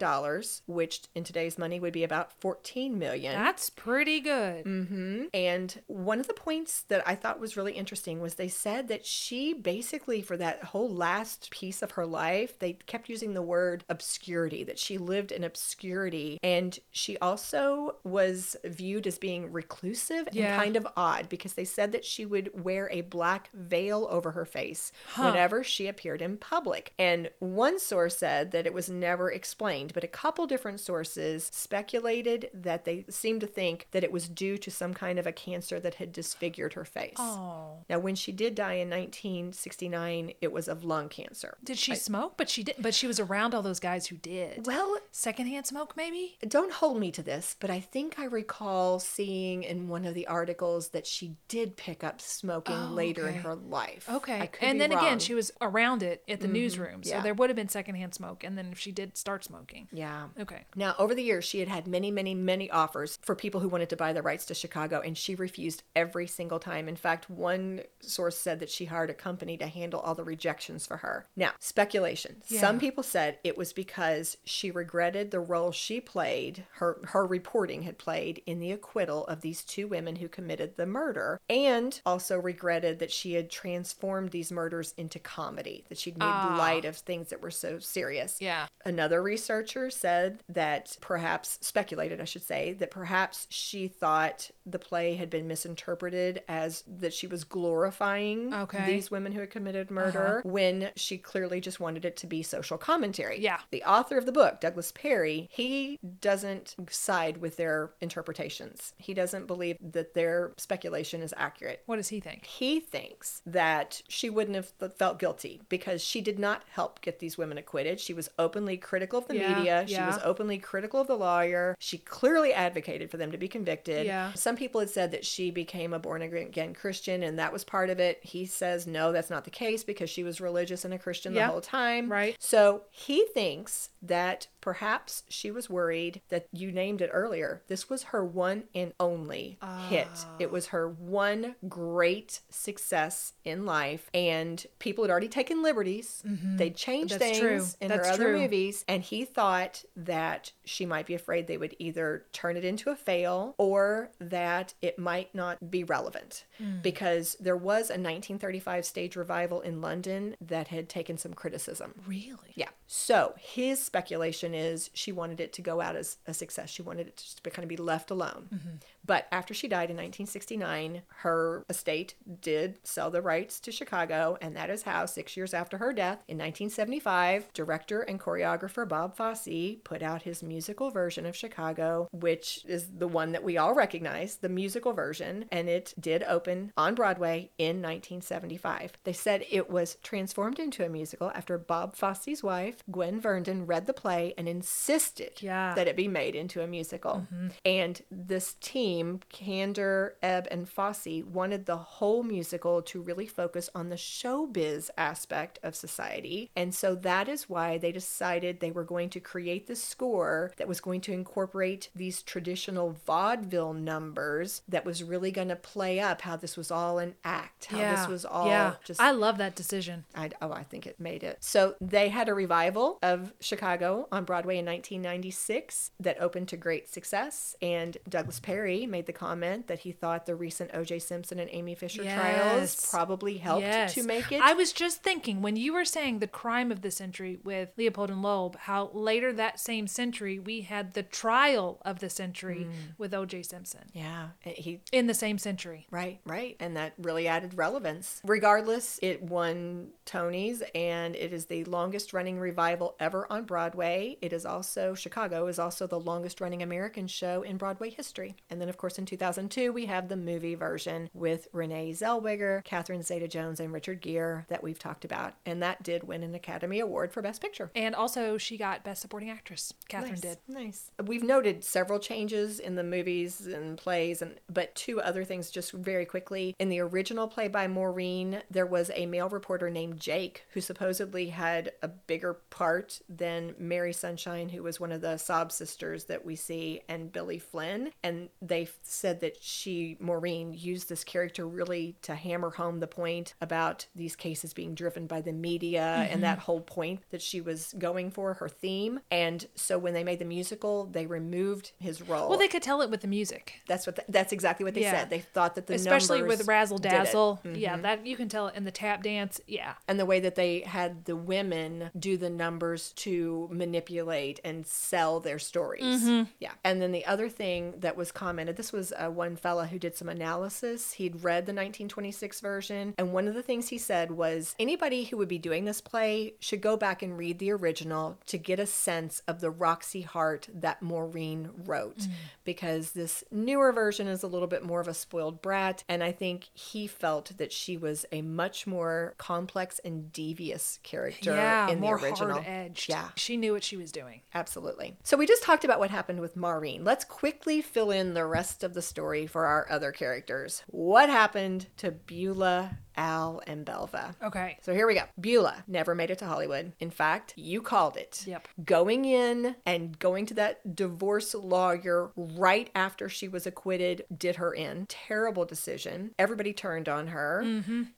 which in today's money would be about 14 million. that's pretty good. Mm-hmm. And one of the points that I thought was really interesting was they said that she basically, for that whole last piece of her life, they kept using the word obscurity, that she lived in obscurity. And she also was viewed as being reclusive Yeah. and kind of odd because they said that she would wear a black veil over her face whenever she appeared in public. And one source said that it was never explained, but a couple different sources speculated that they seemed to think that it was due to some kind of a cancer that had disfigured her face. Oh. Now, when she did die in 1969, it was of lung cancer. Did she smoke? But she didn't. but she was around all those guys who did. Well, Secondhand smoke maybe? don't hold me to this, but I think I recall seeing in one of the articles that she did pick up smoking later in Oh, her life. Okay. I could and then again, wrong. Mm-hmm. she was around it at the newsroom. So yeah. there would have been secondhand smoke. And then if she did start smoking. Yeah. Okay. Now, over the years, she had had many, many, many offers for people who wanted to buy the rights to Chicago, and she refused every single time. In fact, one source said that she hired a company to handle all the rejections for her. Now, speculation. Some people said it was because she regretted the role she played, her, her reporting had played in the acquittal of these two women who committed the murder, and also regretted that she had transformed these murders into comedy, that she'd made ah. light of things that were so serious. Yeah. Another researcher said that perhaps, speculated, I should say, that perhaps she thought the play had been misinterpreted as that she was glorifying Okay. these women who had committed murder uh-huh. when she clearly just wanted it to be social commentary. Yeah. The author of the book, Douglas Perry, he doesn't side with their interpretations. He doesn't believe that their speculation is accurate. What does he think? He thinks that she wouldn't have felt guilty because she did not help get these women acquitted. She was openly critical of the Yeah, media. She yeah. was openly critical of the lawyer. She clearly advocated for them to be convicted. Yeah. Some people had said that she became a born again Christian and that was part of it. He says no, that's not the case because she was religious religious and a Christian Yeah. the whole time. Right. So he thinks that perhaps she was worried that you named it earlier. This was her one and only hit. Ah. It was her one great success in life. And people had already taken liberties. They changed Mm-hmm. That's things true. in That's her other true. movies. And he thought that she might be afraid they would either turn it into a fail or that it might not be relevant. Hmm. Because there was a 1935 stage revival in London that had taken some criticism. Really? Yeah. So his speculation is she wanted it to go out as a success. She wanted it to kind of be left alone. Mm-hmm. But after she died in 1969, her estate did sell the rights to Chicago, and that is how, six years after her death, in 1975, director and choreographer Bob Fosse put out his musical version of Chicago, which is the one that we all recognize, the musical version, and it did open on Broadway in 1975. They said it was transformed into a musical after Bob Fosse's wife, Gwen Verdon, read the play and insisted Yeah. that it be made into a musical. Mm-hmm. And this team, Kander, Ebb, and Fosse, wanted the whole musical to really focus on the showbiz aspect of society. And so that is why they decided they were going to create the score that was going to incorporate these traditional vaudeville numbers that was really going to play up how this was all an act, how yeah. this was all yeah. just I love that decision. I, oh, I think it made it. So they had a revival of Chicago on Broadway in 1996 that opened to great success. And Douglas Perry made the comment that he thought the recent O.J. Simpson and Amy Fisher trials probably helped Yes. to make it. I was just thinking when you were saying the crime of the century with Leopold and Loeb, how later that same century we had the trial of the century mm. with O.J. Simpson yeah, he in the same century. Right, right. And that really added relevance. Regardless, it won Tonys and it is the longest running revival ever on Broadway. It is also, Chicago is also the longest running American show in Broadway history. And then, of course, in 2002, we have the movie version with Renee Zellweger, Catherine Zeta Jones, and Richard Gere that we've talked about. And that did win an Academy Award for Best Picture. And also, she got Best Supporting Actress. Catherine nice, did. Nice. We've noted several changes in the movies and plays, and but two other things just very quickly. In the original play by Maureen, there was a male reporter named Jake who supposedly had a bigger part than Mary Sunshine, who was one of the sob sisters that we see, and Billy Flynn. And they said that she, Maureen, used this character really to hammer home the point about these cases being driven by the media and that whole point that she was going for, her theme. And so when they made the musical, they removed his role. Well, they could tell it with the music. that's what. th- that's exactly what they Yeah. said. They thought that the Especially with Razzle it. Mm-hmm. Dazzle. Yeah, that you can tell it in the tap dance. Yeah. and the way that they had the women do the numbers to manipulate and sell their stories. Mm-hmm. Yeah. And then the other thing that was commented this was uh, one fella who did some analysis. He'd read the 1926 version, and one of the things he said was anybody who would be doing this play should go back and read the original to get a sense of the Roxie Hart that Maureen wrote, Mm. because this newer version is a little bit more of a spoiled brat, and I think he felt that she was a much more complex and devious character yeah, in the more hard edged. Yeah. She knew what she was doing. Absolutely. So we just talked about what happened with Maureen. Let's quickly fill in the rest of the story for our other characters. What happened to Beulah, Al, and Belva? Okay. So here we go. Beulah never made it to Hollywood. In fact, you called it. Yep. Going in and going to that divorce lawyer right after she was acquitted did her in. Terrible decision. Everybody turned on her.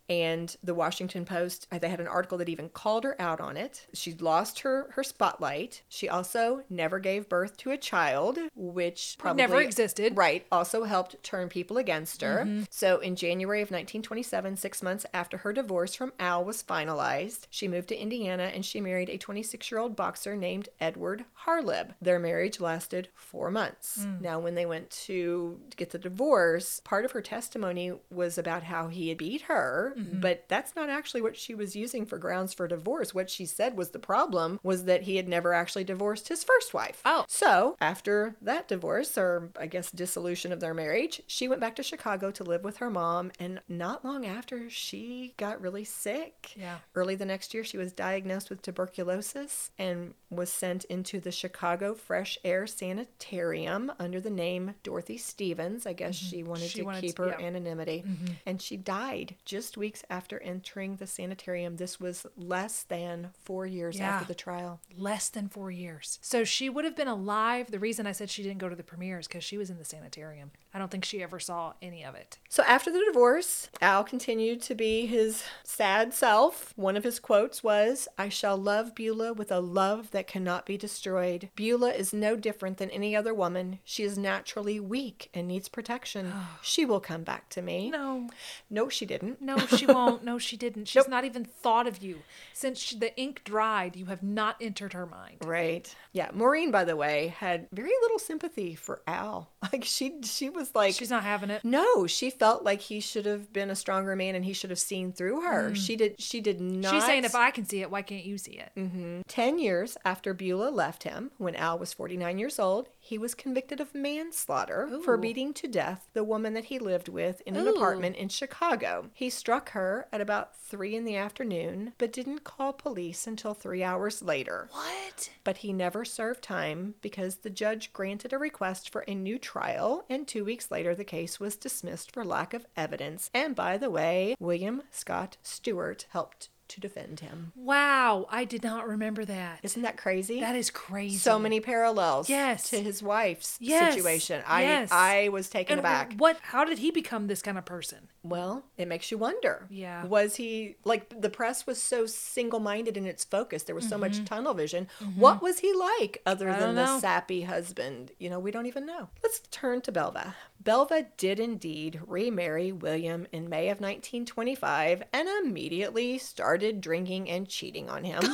And the Washington Post, uh, they had an article that even called her out on it. She lost her her spotlight. She also never gave birth to a child, which probably Never existed. Right. Also helped turn people against her. So in January of 1927, six months after her divorce from Al was finalized, she moved to Indiana and she married a 26 year old boxer named Edward Harlib. Their marriage lasted four months. Hmm. Now, when they went to get the divorce, part of her testimony was about how he had beat her, mm-hmm. but that's not actually what she was using for grounds for divorce. What she said was the problem was that he had never actually divorced his first wife. Oh. So, after that divorce, or I guess dissolution of their marriage, she went back to Chicago to live with her mom. And not long after, she got really sick. Yeah. Early the next year, she was diagnosed with tuberculosis and was sent into the Chicago Fresh Air Sanitarium under the name Dorothy Stevens. I guess she wanted Mm-hmm. She to wanted keep to- her yeah. Mm-hmm. anonymity. And she died just weeks after entering the sanitarium. This was less than four years Yeah. after the trial. Less than four years. So she would have been alive. The reason I said she didn't go to the premiere is because she was in the sanitarium. I don't think she ever saw any of it. So after the divorce, Al continued to be his sad self. One of his quotes was, I shall love Beulah with a love that cannot be destroyed. Beulah is no different than any other woman. She is naturally weak and needs protection. she will come back to me. No, No, she didn't. no, she won't. No, she didn't. She's not even thought of you. Since she, the ink dried, you have not entered her mind. Right. Yeah. Maureen, by the way, had very little sympathy for Al. Like she she was like She's not having it. No, she felt like he should have been a stronger man and he should have seen through her. She did she did not Mm. She's saying if I can see it, why can't you see it? Mm-hmm. 10 years after Beulah left him, when Al was 49 years old, he was convicted of manslaughter for beating to death the woman that he lived with in an Ooh. apartment in Chicago. He struck her at about 3 in the afternoon, but didn't call police until three hours later. What? But he never served time because the judge granted a request for a new trial, and two weeks later the case was dismissed for lack of evidence. And by the way, William Scott Stewart helped to defend him. Wow, I did not remember that. Isn't that crazy? That is crazy. so many parallels Yes. to his wife's Yes, situation. I yes. I was taken And aback. what? How did he become this kind of person? Well, it makes you wonder. Yeah. Was he like the press was so single-minded in its focus? There was so Mm-hmm. much tunnel vision. What was he like other than the sappy husband? You know, we don't even know. Let's turn to Belva. Belva did indeed remarry William in May of 1925 and immediately started drinking and cheating on him.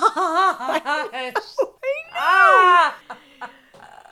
ah!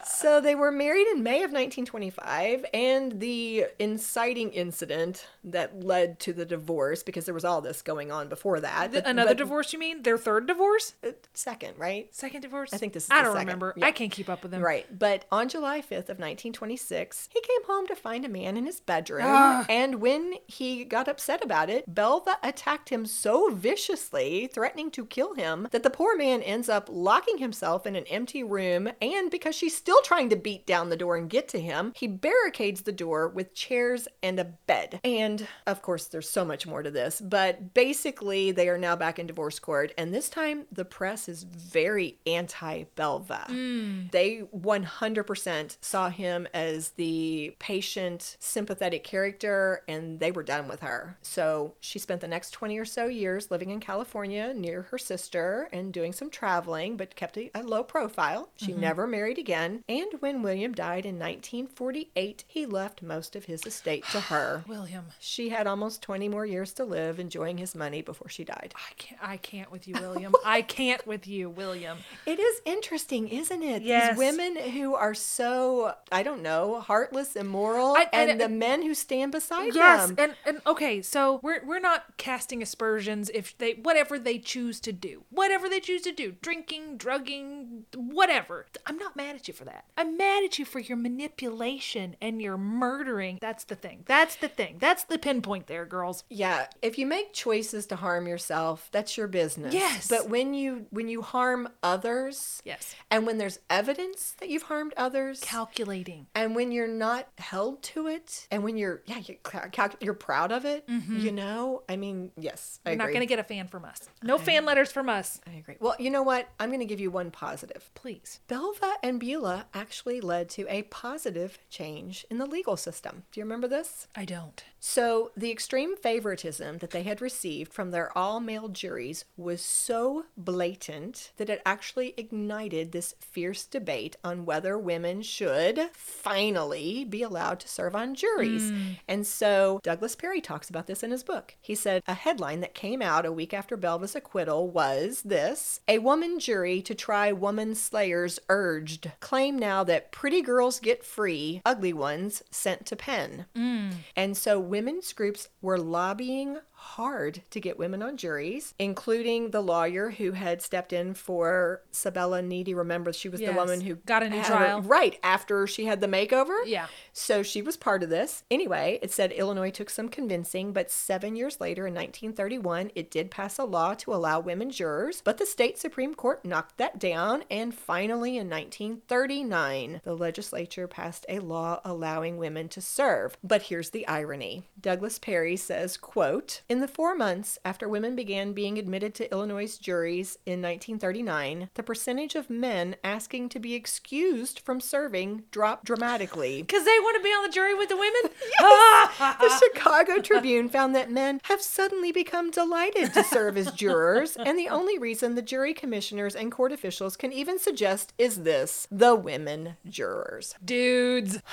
So they were married in May of 1925, and the inciting incident that led to the divorce, because there was all this going on before that. but- Another but- divorce? You mean their third divorce? uh, Second, right? Second divorce? I think this is I the don't second. remember. Yeah. I can't keep up with them. Right. But on July 5th of 1926, he came home to find a man in his bedroom. Ah. And when he got upset about it, Belva attacked him so viciously, threatening to kill him, that the poor man ends up locking himself in an empty room. And because she still trying to beat down the door and get to him, he barricades the door with chairs and a bed. And of course, there's so much more to this, but basically, they are now back in divorce court. And this time, the press is very anti Belva. Hmm. They 100% saw him as the patient, sympathetic character, and they were done with her. So she spent the next 20 or so years living in California near her sister and doing some traveling, but kept a, a low profile. She mm-hmm. never married again. And when William died in 1948, he left most of his estate to her. William. She had almost 20 more years to live enjoying his money before she died. I can't I can't with you, William. I can't with you, William. It is interesting, isn't it? Yes. These women who are so, I don't know, heartless, immoral, I- and, and- the men who stand beside Yes, them. and and okay, so we're we're not casting aspersions if they whatever they choose to do, whatever they choose to do, drinking, drugging, whatever. I'm not mad at you for that. I'm mad at you for your manipulation and your murdering. That's the thing. That's the thing. That's the pinpoint there, girls. yeah, if you make choices to harm yourself, that's your business. Yes. But when you when you harm others, Yes. and when there's evidence that you've harmed others, Calculating. and when you're not held to it, and when you're yeah you're, cal- you're proud of it, mm-hmm. you know, I mean, yes, I You're not agree. going to get a fan from us. No fan letters from us. I agree. Well, you know what? I'm going to give you one positive. Please. Belva and Beulah actually led to a positive change in the legal system. Do you remember this? I don't. So, the extreme favoritism that they had received from their all male juries was so blatant that it actually ignited this fierce debate on whether women should finally be allowed to serve on juries. Hmm. And so, Douglas Perry talks about this in his book. He said a headline that came out a week after Belva's acquittal was this A woman jury to try woman slayers urged. Claim now that pretty girls get free, ugly ones sent to pen. Mm. And so women's groups were lobbying hard to get women on juries, including the lawyer who had stepped in for Sabella Nitti. Remember, she was the woman who Got a new had her- trial. right after she had the makeover. Yeah. So she was part of this. Anyway, it said Illinois took some convincing, but seven years later, in 1931, it did pass a law to allow women jurors, but the state Supreme Court knocked that down, and finally, in 1939, the legislature passed a law allowing women to serve. But here's the irony. Douglas Perry says, quote, In the four months after women began being admitted to Illinois juries in 1939, the percentage of men asking to be excused from serving dropped dramatically. Because they want to be on the jury with the women? Ah! The Chicago Tribune found that men have suddenly become delighted to serve as jurors, and the only reason the jury commissioners and court officials can even suggest is this the women jurors. Dudes.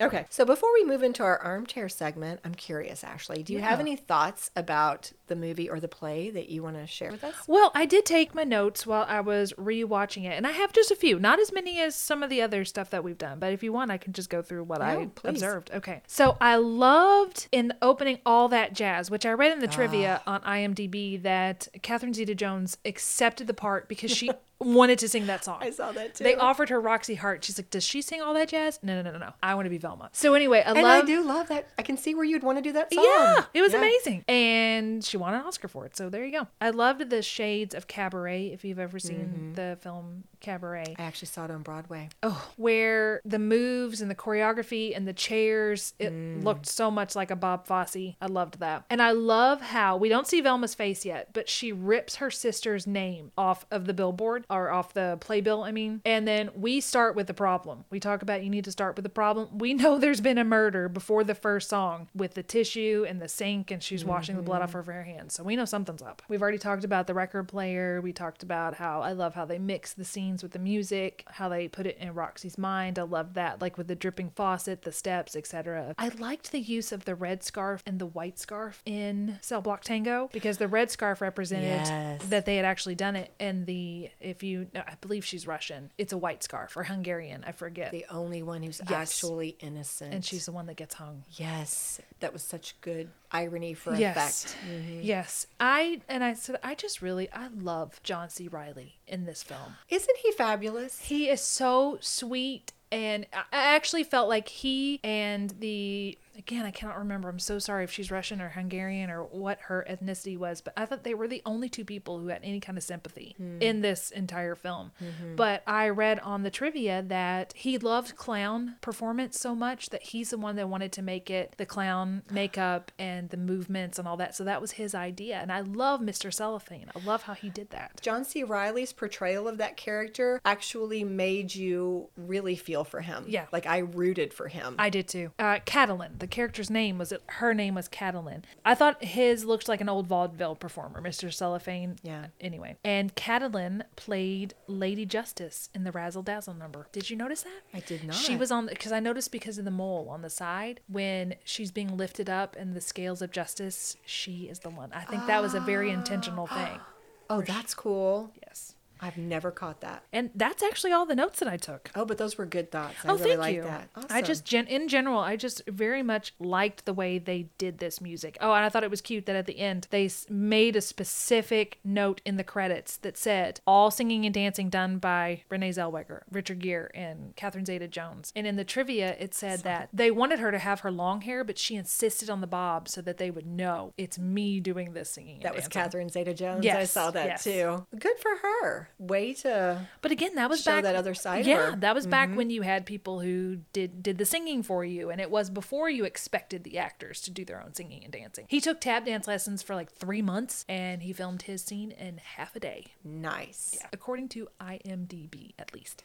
Okay, so before we move into our armchair segment, I'm curious, Ashley, do you have any thoughts about the movie or the play that you want to share with us? Well, I did take my notes while I was rewatching it, and I have just a few, not as many as some of the other stuff that we've done. But if you want, I can just go through what I please. observed. Okay. So I loved in opening all that jazz, which I read in the trivia Ah. on IMDb that Catherine Zeta-Jones accepted the part because she wanted to sing that song. I saw that too. They offered her Roxie Hart. She's like, "Does she sing all that jazz?" No, no, no, no, no. I want to be Velma. So anyway, I and love. I do love that. I can see where you'd want to do that song. Yeah, it was Yeah. amazing. And she won an Oscar for it. So there you go. I loved the shades of Cabaret, if you've ever seen mm-hmm. the film Cabaret. I actually saw it on Broadway. Oh, where the moves and the choreography and the chairs, it mm. looked so much like a Bob Fosse. I loved that. And I love how we don't see Velma's face yet, but she rips her sister's name off of the billboard or off the playbill, I mean. And then we start with the problem. We talk about you need to start with the problem. We know there's been a murder before the first song with the tissue and the sink, and she's washing the blood off mm-hmm. of her hands. So we know something's up. We've already talked about the record player. We talked about how I love how they mix the scenes with the music, how they put it in Roxie's mind. I love that, like with the dripping faucet, the steps, etc. I liked the use of the red scarf and the white scarf in Cell Block Tango because the red scarf represented Yes. that they had actually done it, and the if you, I believe she's Russian, it's a white scarf or Hungarian, I forget, The only one who's Yes. actually innocent. and she's the one that gets hung. Yes, that was such good irony for Yes. effect. Mm-hmm. Yes. I and I said I just really I love John C. Reilly in this film. Isn't he fabulous? He is so sweet and I actually felt like he and the again I cannot remember. I'm so sorry if she's Russian or Hungarian or what her ethnicity was, but I thought they were the only two people who had any kind of sympathy in this entire film. But I read on the trivia that he loved clown performance so much that he's the one that wanted to make it the clown makeup and the movements and all that. So that was his idea. And I love Mr. Cellophane. I love how he did that. John C. Reilly's portrayal of that character actually made you really feel for him. Yeah. Like I rooted for him. I did too. Uh, Catalin, the character's name was her name was Catalin. I thought his looked like an old vaudeville performer, Mr. Cellophane. Yeah. Anyway, and Catalin played Lady Justice in the Razzle Dazzle number. Did you notice that? I did not. She was on because I noticed because of the mole on the side when she's being lifted up in the scales of justice. She is the one. I think that was a very intentional thing. oh, that's cool. Yes. I've never caught that. And that's actually all the notes that I took. Oh, but those were good thoughts. I oh, really thank like you. that. I just, gen- in general, I just very much liked the way they did this music. Oh, and I thought it was cute that at the end they made a specific note in the credits that said all singing and dancing done by Renee Zellweger, Richard Gere, and Catherine Zeta-Jones. And in the trivia, it said that they wanted her to have her long hair, but she insisted on the bob so that they would know it's me doing this singing. and that was dancing. Catherine Zeta Jones. I saw that yes. too. Good for her. Way to But again, that was show back that other side of Yeah, her. Mm-hmm. that was back when you had people who did did the singing for you, and it was before you expected the actors to do their own singing and dancing. He took tap dance lessons for like three months, and he filmed his scene in half a day, nice. according to IMDb at least.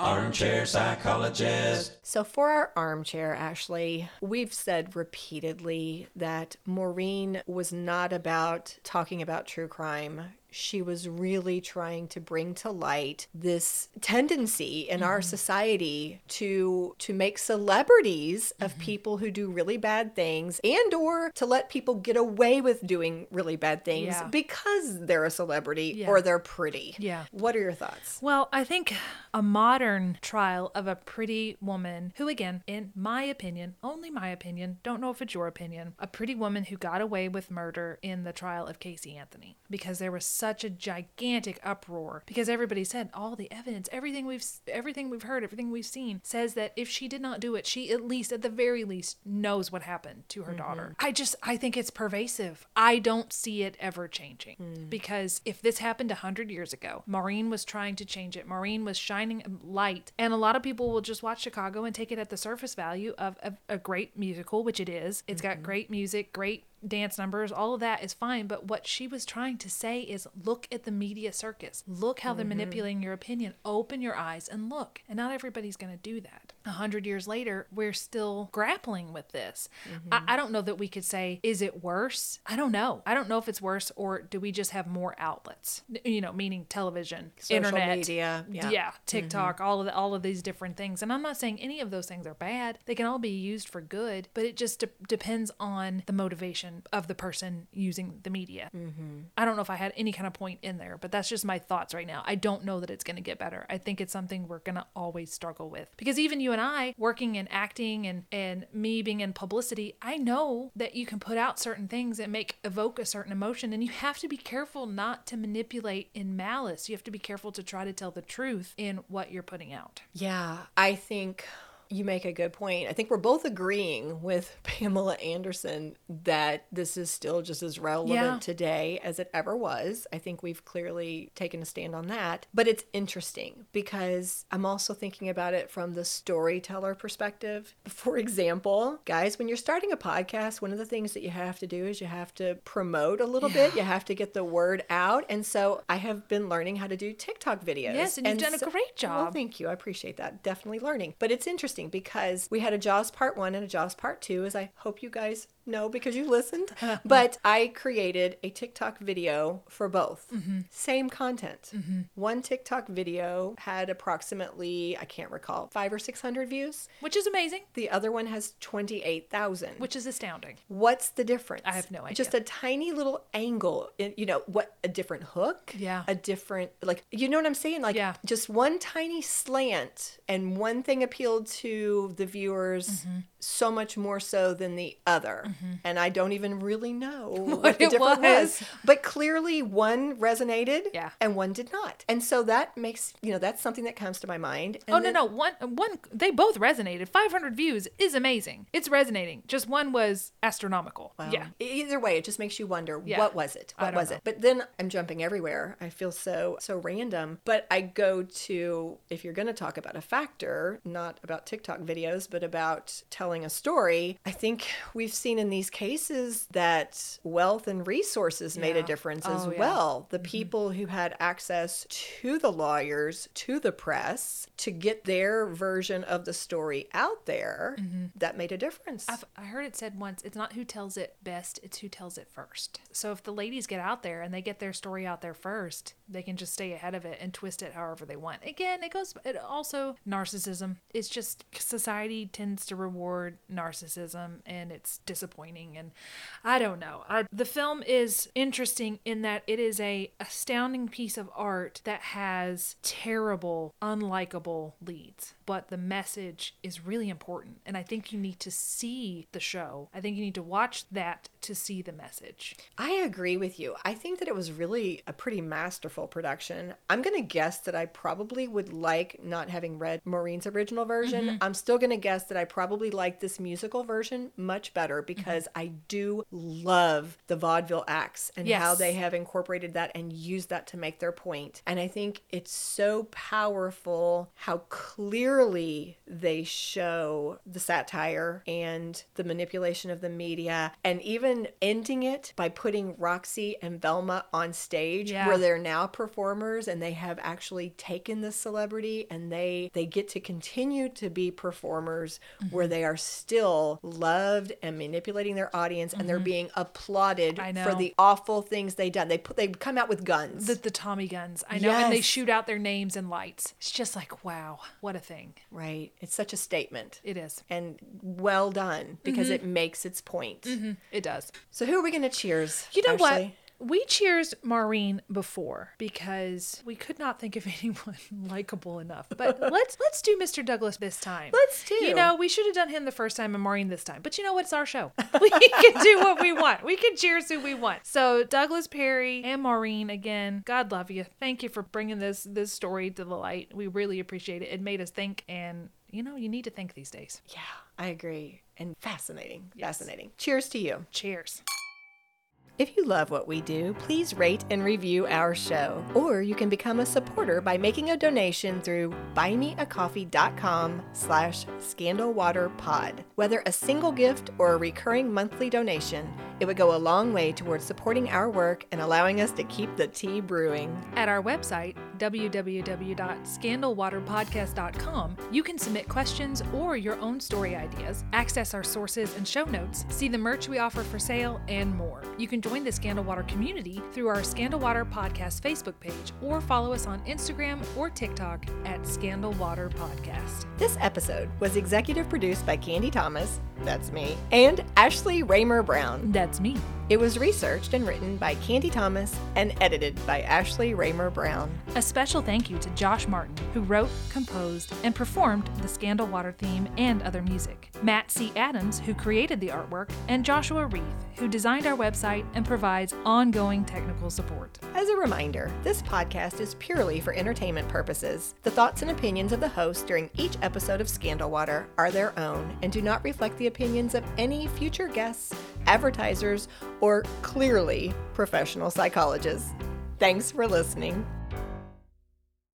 Armchair psychologist. So, for our armchair, Ashley, we've said repeatedly that Maureen was not about talking about true crime. She was really trying to bring to light this tendency in our mm-hmm. society to to make celebrities of mm-hmm. people who do really bad things and or to let people get away with doing really bad things Yeah. because they're a celebrity Yeah. or they're pretty. Yeah. What are your thoughts? Well, I think a modern trial of a pretty woman who, again, in my opinion, only my opinion, don't know if it's your opinion, a pretty woman who got away with murder in the trial of Casey Anthony because there was such a gigantic uproar because everybody said all the evidence, everything we've everything we've heard, everything we've seen says that if she did not do it, she at least at the very least knows what happened to her daughter. Mm-hmm. I just I think it's pervasive. I don't see it ever changing mm. because if this happened a hundred years ago, Maureen was trying to change it. Maureen was shining light, and a lot of people will just watch Chicago and take it at the surface value of a, a great musical, which it is. It's got mm-hmm. great music, great dance numbers, all of that is fine. But what she was trying to say is look at the media circus. Look how they're mm-hmm. manipulating your opinion. Open your eyes and look. And not everybody's going to do that. A hundred years later, we're still grappling with this. I, I don't know that we could say, is it worse? I don't know. I don't know if it's worse or do we just have more outlets? You know, meaning television, Social internet, media, yeah. yeah, TikTok, all of the, all of these different things. And I'm not saying any of those things are bad. They can all be used for good, but it just de- depends on the motivation of the person using the media. Mm-hmm. I don't know if I had any kind of point in there, but that's just my thoughts right now. I don't know that it's going to get better. I think it's something we're going to always struggle with because even you and I working in acting and and me being in publicity, I know that you can put out certain things that make evoke a certain emotion and you have to be careful not to manipulate in malice. You have to be careful to try to tell the truth in what you're putting out. Yeah, I think you make a good point. I think we're both agreeing with Pamela Anderson that this is still just as relevant Yeah. today as it ever was. I think we've clearly taken a stand on that. But it's interesting because I'm also thinking about it from the storyteller perspective. For example, guys, when you're starting a podcast, one of the things that you have to do is you have to promote a little bit. You have to get the word out. And so I have been learning how to do TikTok videos. Yes, and you've done a great Well, job. thank you. I appreciate that. Definitely learning. But it's interesting because we had a Jaws part one and a Jaws part two, as I hope you guys know because you listened. but I created a TikTok video for both. Mm-hmm. Same content. One TikTok video had approximately, I can't recall, five or 600 views. Which is amazing, The other one has 28,000. which is astounding. What's the difference? I have no idea. Just a tiny little angle, in, you know, what a different hook. Yeah. A different, like, you know what I'm saying? Like, Yeah. just one tiny slant and one thing appealed to the viewers Mm-hmm. So much more so than the other. Mm-hmm. And I don't even really know what, What the it difference was. was. But clearly one resonated Yeah. and one did not. And so that makes, you know, that's something that comes to my mind. And oh no no one one they both resonated. 500 views is amazing. It's resonating. Just one was astronomical. Wow. Yeah. Either way, it just makes you wonder Yeah. what was it? What was know. it? But then I'm jumping everywhere. I feel so so random. But I go to if you're going to talk about a factor, not about TikTok videos, but about telling a story. I think we've seen in these cases that wealth and resources made a Yeah. difference as Oh, yeah. well. The mm-hmm. people who had access to the lawyers, to the press, to get their version of the story out there, mm-hmm. that made a difference. I've, I heard it said once, it's not who tells it best, it's who tells it first. So if the ladies get out there and they get their story out there first, they can just stay ahead of it and twist it however they want. Again, it goes, it also narcissism. It's just society tends to reward narcissism and it's disappointing. And I don't know. I, the film is interesting in that it is a astounding piece of art that has terrible, unlikable leads, but the message is really important. And I think you need to see the show. I think you need to watch that to see the message. I agree with you. I think that it was really a pretty masterful production. I'm going to guess that I probably would like not having read Maureen's original version. Mm-hmm. I'm still going to guess that I probably like this musical version much better because I do love the vaudeville acts and how they have incorporated that and used that to make their point. And I think it's so powerful how clearly they show the satire and the manipulation of the media and even ending it by putting Roxie and Velma on stage Yeah. where they're now performers and they have actually taken this celebrity and they they get to continue to be performers Mm-hmm. where they are still loved and manipulating their audience and they're being applauded Mm-hmm. For the awful things they've done. They put they come out with guns. The, the Tommy guns. I know. And they shoot out their names and lights. It's just like, wow, what a thing. right. It's such a statement. It is. and well done because Mm-hmm. it makes its point. It does. So who are we going to cheers? You know Ashley? what? We cheers Maureen before because we could not think of anyone likable enough. But let's let's do Mr. Douglas this time. Let's do. You know, we should have done him the first time and Maureen this time. But you know what? It's our show. We can do what we want. We can cheers who we want. So Douglas Perry and Maureen again. God love you. Thank you for bringing this this story to the light. We really appreciate it. It made us think, and you know, you need to think these days. Yeah, I agree. And fascinating. Fascinating. Cheers to you. Cheers. If you love what we do, please rate and review our show. Or you can become a supporter by making a donation through buymeacoffee.com slash scandalwaterpod. Whether a single gift or a recurring monthly donation, it would go a long way towards supporting our work and allowing us to keep the tea brewing. At our website, www.scandalwaterpodcast.com, you can submit questions or your own story ideas, access our sources and show notes, see the merch we offer for sale, and more. You can join the Scandal Water community through our Scandal Water Podcast Facebook page or follow us on Instagram or TikTok at Scandal Water Podcast. This episode was executive produced by Candy Thomas, that's me, and Ashley Raymer Brown. That's me. It was researched and written by Candy Thomas and edited by Ashley Raymer Brown. A special thank you to Josh Martin, who wrote, composed, and performed the Scandal Water theme and other music, Matt C. Adams, who created the artwork, and Joshua Reith, who designed our website and provides ongoing technical support. As a reminder, this podcast is purely for entertainment purposes. The thoughts and opinions of the host during each episode of Scandal Water are their own and do not reflect the opinions of any future guests, advertisers, or clearly professional psychologists. Thanks for listening.